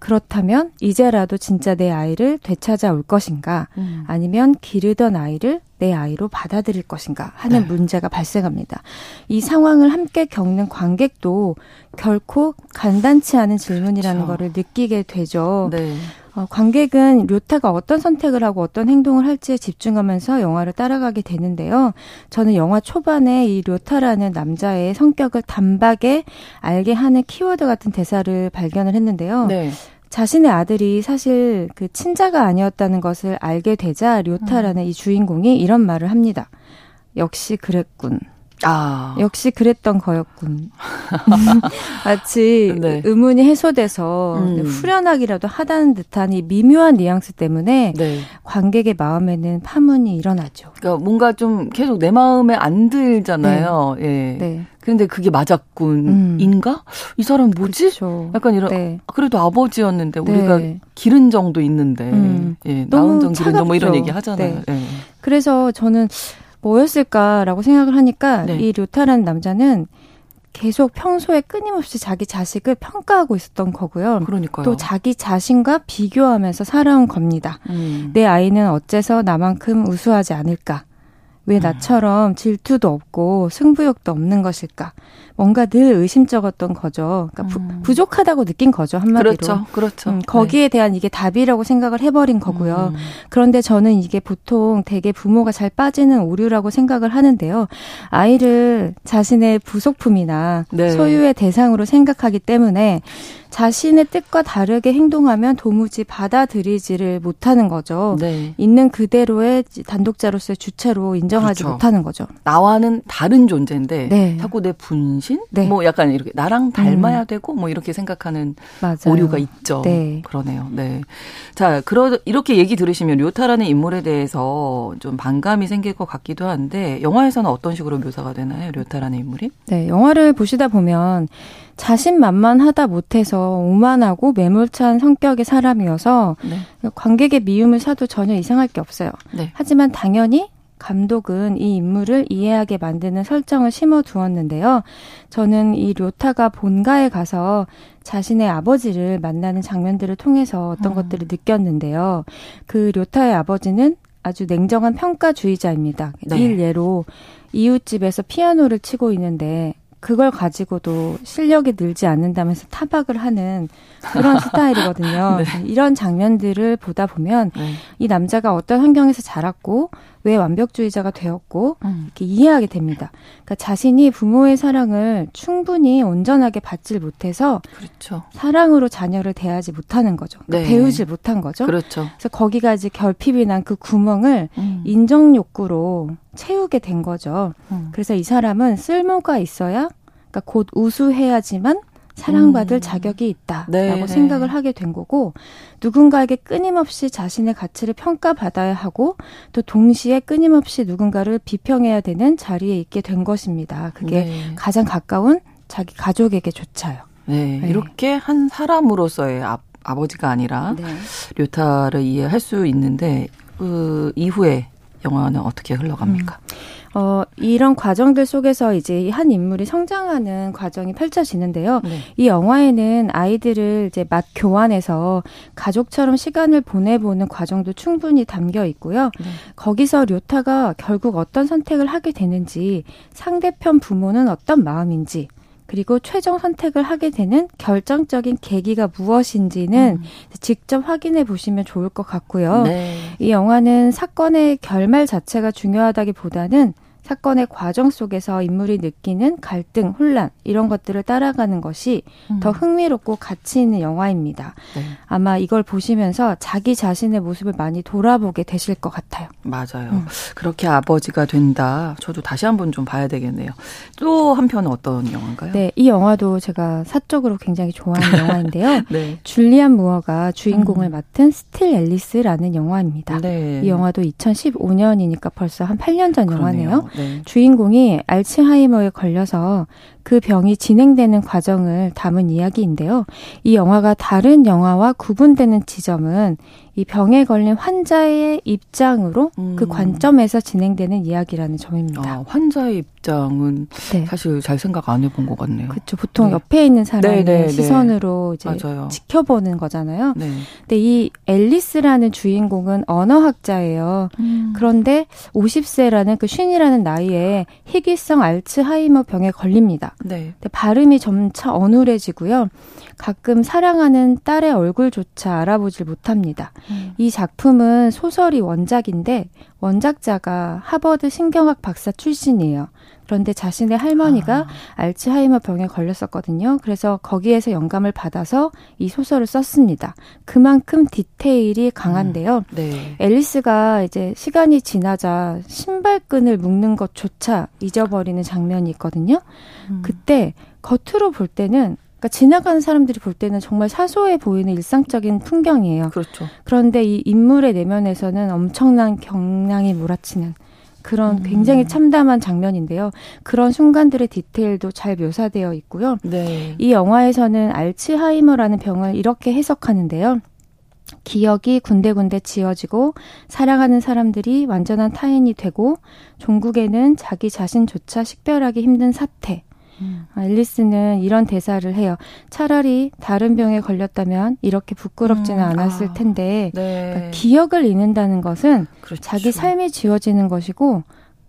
그렇다면 이제라도 진짜 내 아이를 되찾아올 것인가 음. 아니면 기르던 아이를 내 아이로 받아들일 것인가 하는 네. 문제가 발생합니다. 이 상황을 함께 겪는 관객도 결코 간단치 않은 질문이라는 그렇죠. 거를 느끼게 되죠. 네. 어, 관객은 료타가 어떤 선택을 하고 어떤 행동을 할지에 집중하면서 영화를 따라가게 되는데요. 저는 영화 초반에 이 료타라는 남자의 성격을 단박에 알게 하는 키워드 같은 대사를 발견을 했는데요. 네. 자신의 아들이 사실 그 친자가 아니었다는 것을 알게 되자 료타라는 음. 이 주인공이 이런 말을 합니다. 역시 그랬군. 아. 역시 그랬던 거였군. 마치 네. 의문이 해소돼서 음. 후련하기라도 하다는 듯한 이 미묘한 뉘앙스 때문에 네. 관객의 마음에는 파문이 일어나죠. 그러니까 뭔가 좀 계속 내 마음에 안 들잖아요. 네. 예. 네. 그런데 그게 맞았군인가? 음. 이 사람 뭐지? 그렇죠. 약간 이런 네. 그래도 아버지였는데 우리가 네. 기른 정도 있는데 음. 예, 나온 정 기른 정뭐 이런 얘기 하잖아요. 네. 예. 그래서 저는 뭐였을까라고 생각을 하니까 네. 이 료타라는 남자는 계속 평소에 끊임없이 자기 자식을 평가하고 있었던 거고요. 그러니까요. 또 자기 자신과 비교하면서 살아온 겁니다. 음. 내 아이는 어째서 나만큼 우수하지 않을까? 왜 음. 나처럼 질투도 없고 승부욕도 없는 것일까? 뭔가 늘 의심쩍었던 거죠. 그러니까 음. 부, 족하다고 느낀 거죠 한마디로. 그렇죠, 그렇죠. 음, 거기에 네. 대한 이게 답이라고 생각을 해버린 거고요. 음. 그런데 저는 이게 보통 대개 부모가 잘 빠지는 오류라고 생각을 하는데요. 아이를 자신의 부속품이나 네. 소유의 대상으로 생각하기 때문에 자신의 뜻과 다르게 행동하면 도무지 받아들이지를 못하는 거죠. 네. 있는 그대로의 단독자로서의 주체로 인정하지 그렇죠. 못하는 거죠. 나와는 다른 존재인데 네. 자꾸 내 분신, 네. 뭐 약간 이렇게 나랑 닮아야 음. 되고 뭐 이렇게 생각하는 맞아요. 오류가 있죠. 네. 그러네요. 네. 자, 그러 이렇게 얘기 들으시면 료타라는 인물에 대해서 좀 반감이 생길 것 같기도 한데 영화에서는 어떤 식으로 묘사가 되나요, 료타라는 인물이? 네, 영화를 보시다 보면 자신만만하다 못해서 오만하고 매몰찬 성격의 사람이어서 네. 관객의 미움을 사도 전혀 이상할 게 없어요. 네. 하지만 당연히 감독은 이 인물을 이해하게 만드는 설정을 심어 두었는데요. 저는 이 료타가 본가에 가서 자신의 아버지를 만나는 장면들을 통해서 어떤 음. 것들을 느꼈는데요. 그 료타의 아버지는 아주 냉정한 평가주의자입니다. 네. 일 예로 이웃집에서 피아노를 치고 있는데 그걸 가지고도 실력이 늘지 않는다면서 타박을 하는 그런 스타일이거든요. 네. 이런 장면들을 보다 보면 네. 이 남자가 어떤 환경에서 자랐고 왜 완벽주의자가 되었고 음. 이렇게 이해하게 됩니다. 그러니까 자신이 부모의 사랑을 충분히 온전하게 받질 못해서 그렇죠. 사랑으로 자녀를 대하지 못하는 거죠. 그러니까 네. 배우질 못한 거죠. 그렇죠. 그래서 거기가 이제 결핍이 난 그 구멍을 음. 인정 욕구로 채우게 된 거죠. 음. 그래서 이 사람은 쓸모가 있어야 그러니까 곧 우수해야지만 사랑받을 음. 자격이 있다라고 네, 네. 생각을 하게 된 거고 누군가에게 끊임없이 자신의 가치를 평가받아야 하고 또 동시에 끊임없이 누군가를 비평해야 되는 자리에 있게 된 것입니다. 그게 네. 가장 가까운 자기 가족에게 조차요. 네, 네. 이렇게 한 사람으로서의 아, 아버지가 아니라 네. 료타를 이해할 수 있는데 그 이후에 영화는 어떻게 흘러갑니까? 음. 어, 이런 과정들 속에서 이제 한 인물이 성장하는 과정이 펼쳐지는데요. 네. 이 영화에는 아이들을 이제 맛 교환해서 가족처럼 시간을 보내보는 과정도 충분히 담겨 있고요. 네. 거기서 료타가 결국 어떤 선택을 하게 되는지 상대편 부모는 어떤 마음인지 그리고 최종 선택을 하게 되는 결정적인 계기가 무엇인지는 음. 직접 확인해 보시면 좋을 것 같고요. 네. 이 영화는 사건의 결말 자체가 중요하다기보다는 사건의 과정 속에서 인물이 느끼는 갈등, 혼란 이런 것들을 따라가는 것이 음. 더 흥미롭고 가치 있는 영화입니다. 네. 아마 이걸 보시면서 자기 자신의 모습을 많이 돌아보게 되실 것 같아요. 맞아요. 음. 그렇게 아버지가 된다. 저도 다시 한번 좀 봐야 되겠네요. 또 한편은 어떤 영화인가요? 네, 이 영화도 제가 사적으로 굉장히 좋아하는 영화인데요. 네. 줄리안 무어가 주인공을 음. 맡은 스틸 앨리스라는 영화입니다. 네. 이 영화도 2015년이니까 벌써 한 8년 전 그러네요. 영화네요. 네. 주인공이 알츠하이머에 걸려서 그 병이 진행되는 과정을 담은 이야기인데요. 이 영화가 다른 영화와 구분되는 지점은 이 병에 걸린 환자의 입장으로 그 음. 그 관점에서 진행되는 이야기라는 점입니다. 아, 환자의 입장은 네. 사실 잘 생각 안 해본 것 같네요. 그렇죠. 보통 네. 옆에 있는 사람의 네, 네, 네. 시선으로 이제 맞아요. 지켜보는 거잖아요. 네. 근데 이 앨리스라는 주인공은 언어학자예요. 음. 그런데 50세라는 그 쉰이라는 나이에 희귀성 알츠하이머 병에 걸립니다. 네. 근데 발음이 점차 어눌해지고요. 가끔 사랑하는 딸의 얼굴조차 알아보질 못합니다. 음. 이 작품은 소설이 원작인데 원작자가 하버드 신경학 박사 출신이에요. 그런데 자신의 할머니가 아. 알츠하이머 병에 걸렸었거든요. 그래서 거기에서 영감을 받아서 이 소설을 썼습니다. 그만큼 디테일이 강한데요. 음. 네. 앨리스가 이제 시간이 지나자 신발끈을 묶는 것조차 잊어버리는 장면이 있거든요. 음. 그때 겉으로 볼 때는 그러니까 지나가는 사람들이 볼 때는 정말 사소해 보이는 일상적인 풍경이에요. 그렇죠. 그런데 이 인물의 내면에서는 엄청난 경랑이 몰아치는 그런 음. 굉장히 참담한 장면인데요. 그런 순간들의 디테일도 잘 묘사되어 있고요. 네. 이 영화에서는 알츠하이머라는 병을 이렇게 해석하는데요. 기억이 군데군데 지워지고 사랑하는 사람들이 완전한 타인이 되고 종국에는 자기 자신조차 식별하기 힘든 사태. 음. 앨리스는 이런 대사를 해요. 차라리 다른 병에 걸렸다면 이렇게 부끄럽지는 음. 않았을 아. 텐데 네. 그러니까 기억을 잃는다는 것은 그렇죠. 자기 삶이 지워지는 것이고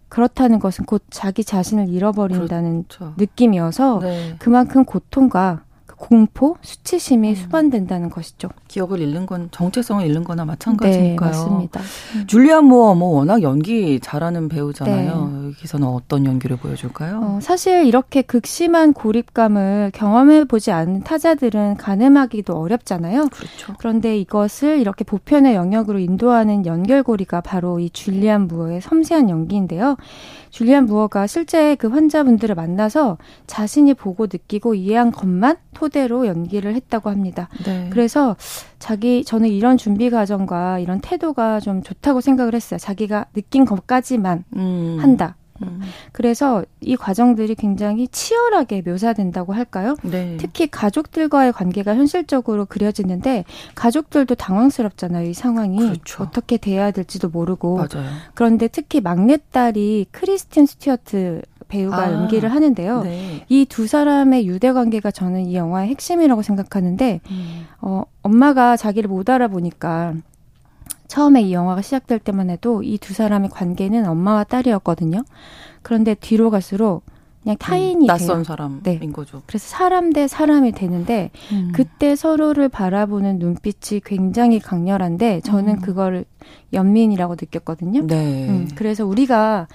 그렇다는 것은 곧 자기 자신을 잃어버린다는 그렇죠. 느낌이어서 네. 그만큼 고통과 공포, 수치심이 음. 수반된다는 것이죠. 기억을 잃는 건 정체성을 잃는 거나 마찬가지니까요. 네, 맞습니다. 음. 줄리안 무어 뭐 워낙 연기 잘하는 배우잖아요. 네. 여기서는 어떤 연기를 보여줄까요? 어, 사실 이렇게 극심한 고립감을 경험해 보지 않은 타자들은 가늠하기도 어렵잖아요. 그렇죠. 그런데 이것을 이렇게 보편의 영역으로 인도하는 연결고리가 바로 이 줄리안 무어의 섬세한 연기인데요. 줄리안 무어가 실제 그 환자분들을 만나서 자신이 보고 느끼고 이해한 것만 토대로 연기를 했다고 합니다. 네. 그래서 자기 저는 이런 준비 과정과 이런 태도가 좀 좋다고 생각을 했어요. 자기가 느낀 것까지만 음. 한다. 음. 그래서 이 과정들이 굉장히 치열하게 묘사된다고 할까요? 네. 특히 가족들과의 관계가 현실적으로 그려지는데 가족들도 당황스럽잖아요. 이 상황이 그렇죠. 어떻게 돼야 될지도 모르고. 맞아요. 그런데 특히 막내딸이 크리스틴 스튜어트 배우가 아, 연기를 하는데요. 네. 이두 사람의 유대 관계가 저는 이 영화의 핵심이라고 생각하는데 음. 어, 엄마가 자기를 못 알아보니까 처음에 이 영화가 시작될 때만 해도 이 두 사람의 관계는 엄마와 딸이었거든요. 그런데 뒤로 갈수록 그냥 타인이 음, 낯선 돼요. 사람인 네. 거죠. 그래서 사람 대 사람이 되는데 음. 그때 서로를 바라보는 눈빛이 굉장히 강렬한데 저는 음. 그거를 연민이라고 느꼈거든요. 네. 음, 그래서 우리가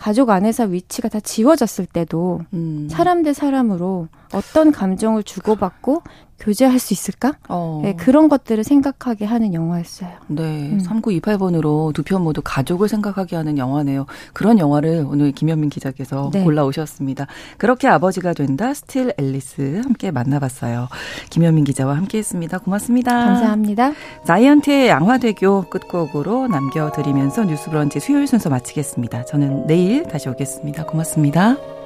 가족 안에서 위치가 다 지워졌을 때도 음. 사람 대 사람으로 어떤 감정을 주고받고 교제할 수 있을까? 어. 네, 그런 것들을 생각하게 하는 영화였어요. 네. 음. 3928번으로 두 편 모두 가족을 생각하게 하는 영화네요. 그런 영화를 오늘 김현민 기자께서 네. 골라오셨습니다. 그렇게 아버지가 된다. 스틸 앨리스 함께 만나봤어요. 김현민 기자와 함께 했습니다. 고맙습니다. 감사합니다. 자이언티의 양화대교 끝곡으로 남겨드리면서 뉴스 브런치 수요일 순서 마치겠습니다. 저는 내일 다시 오겠습니다. 고맙습니다.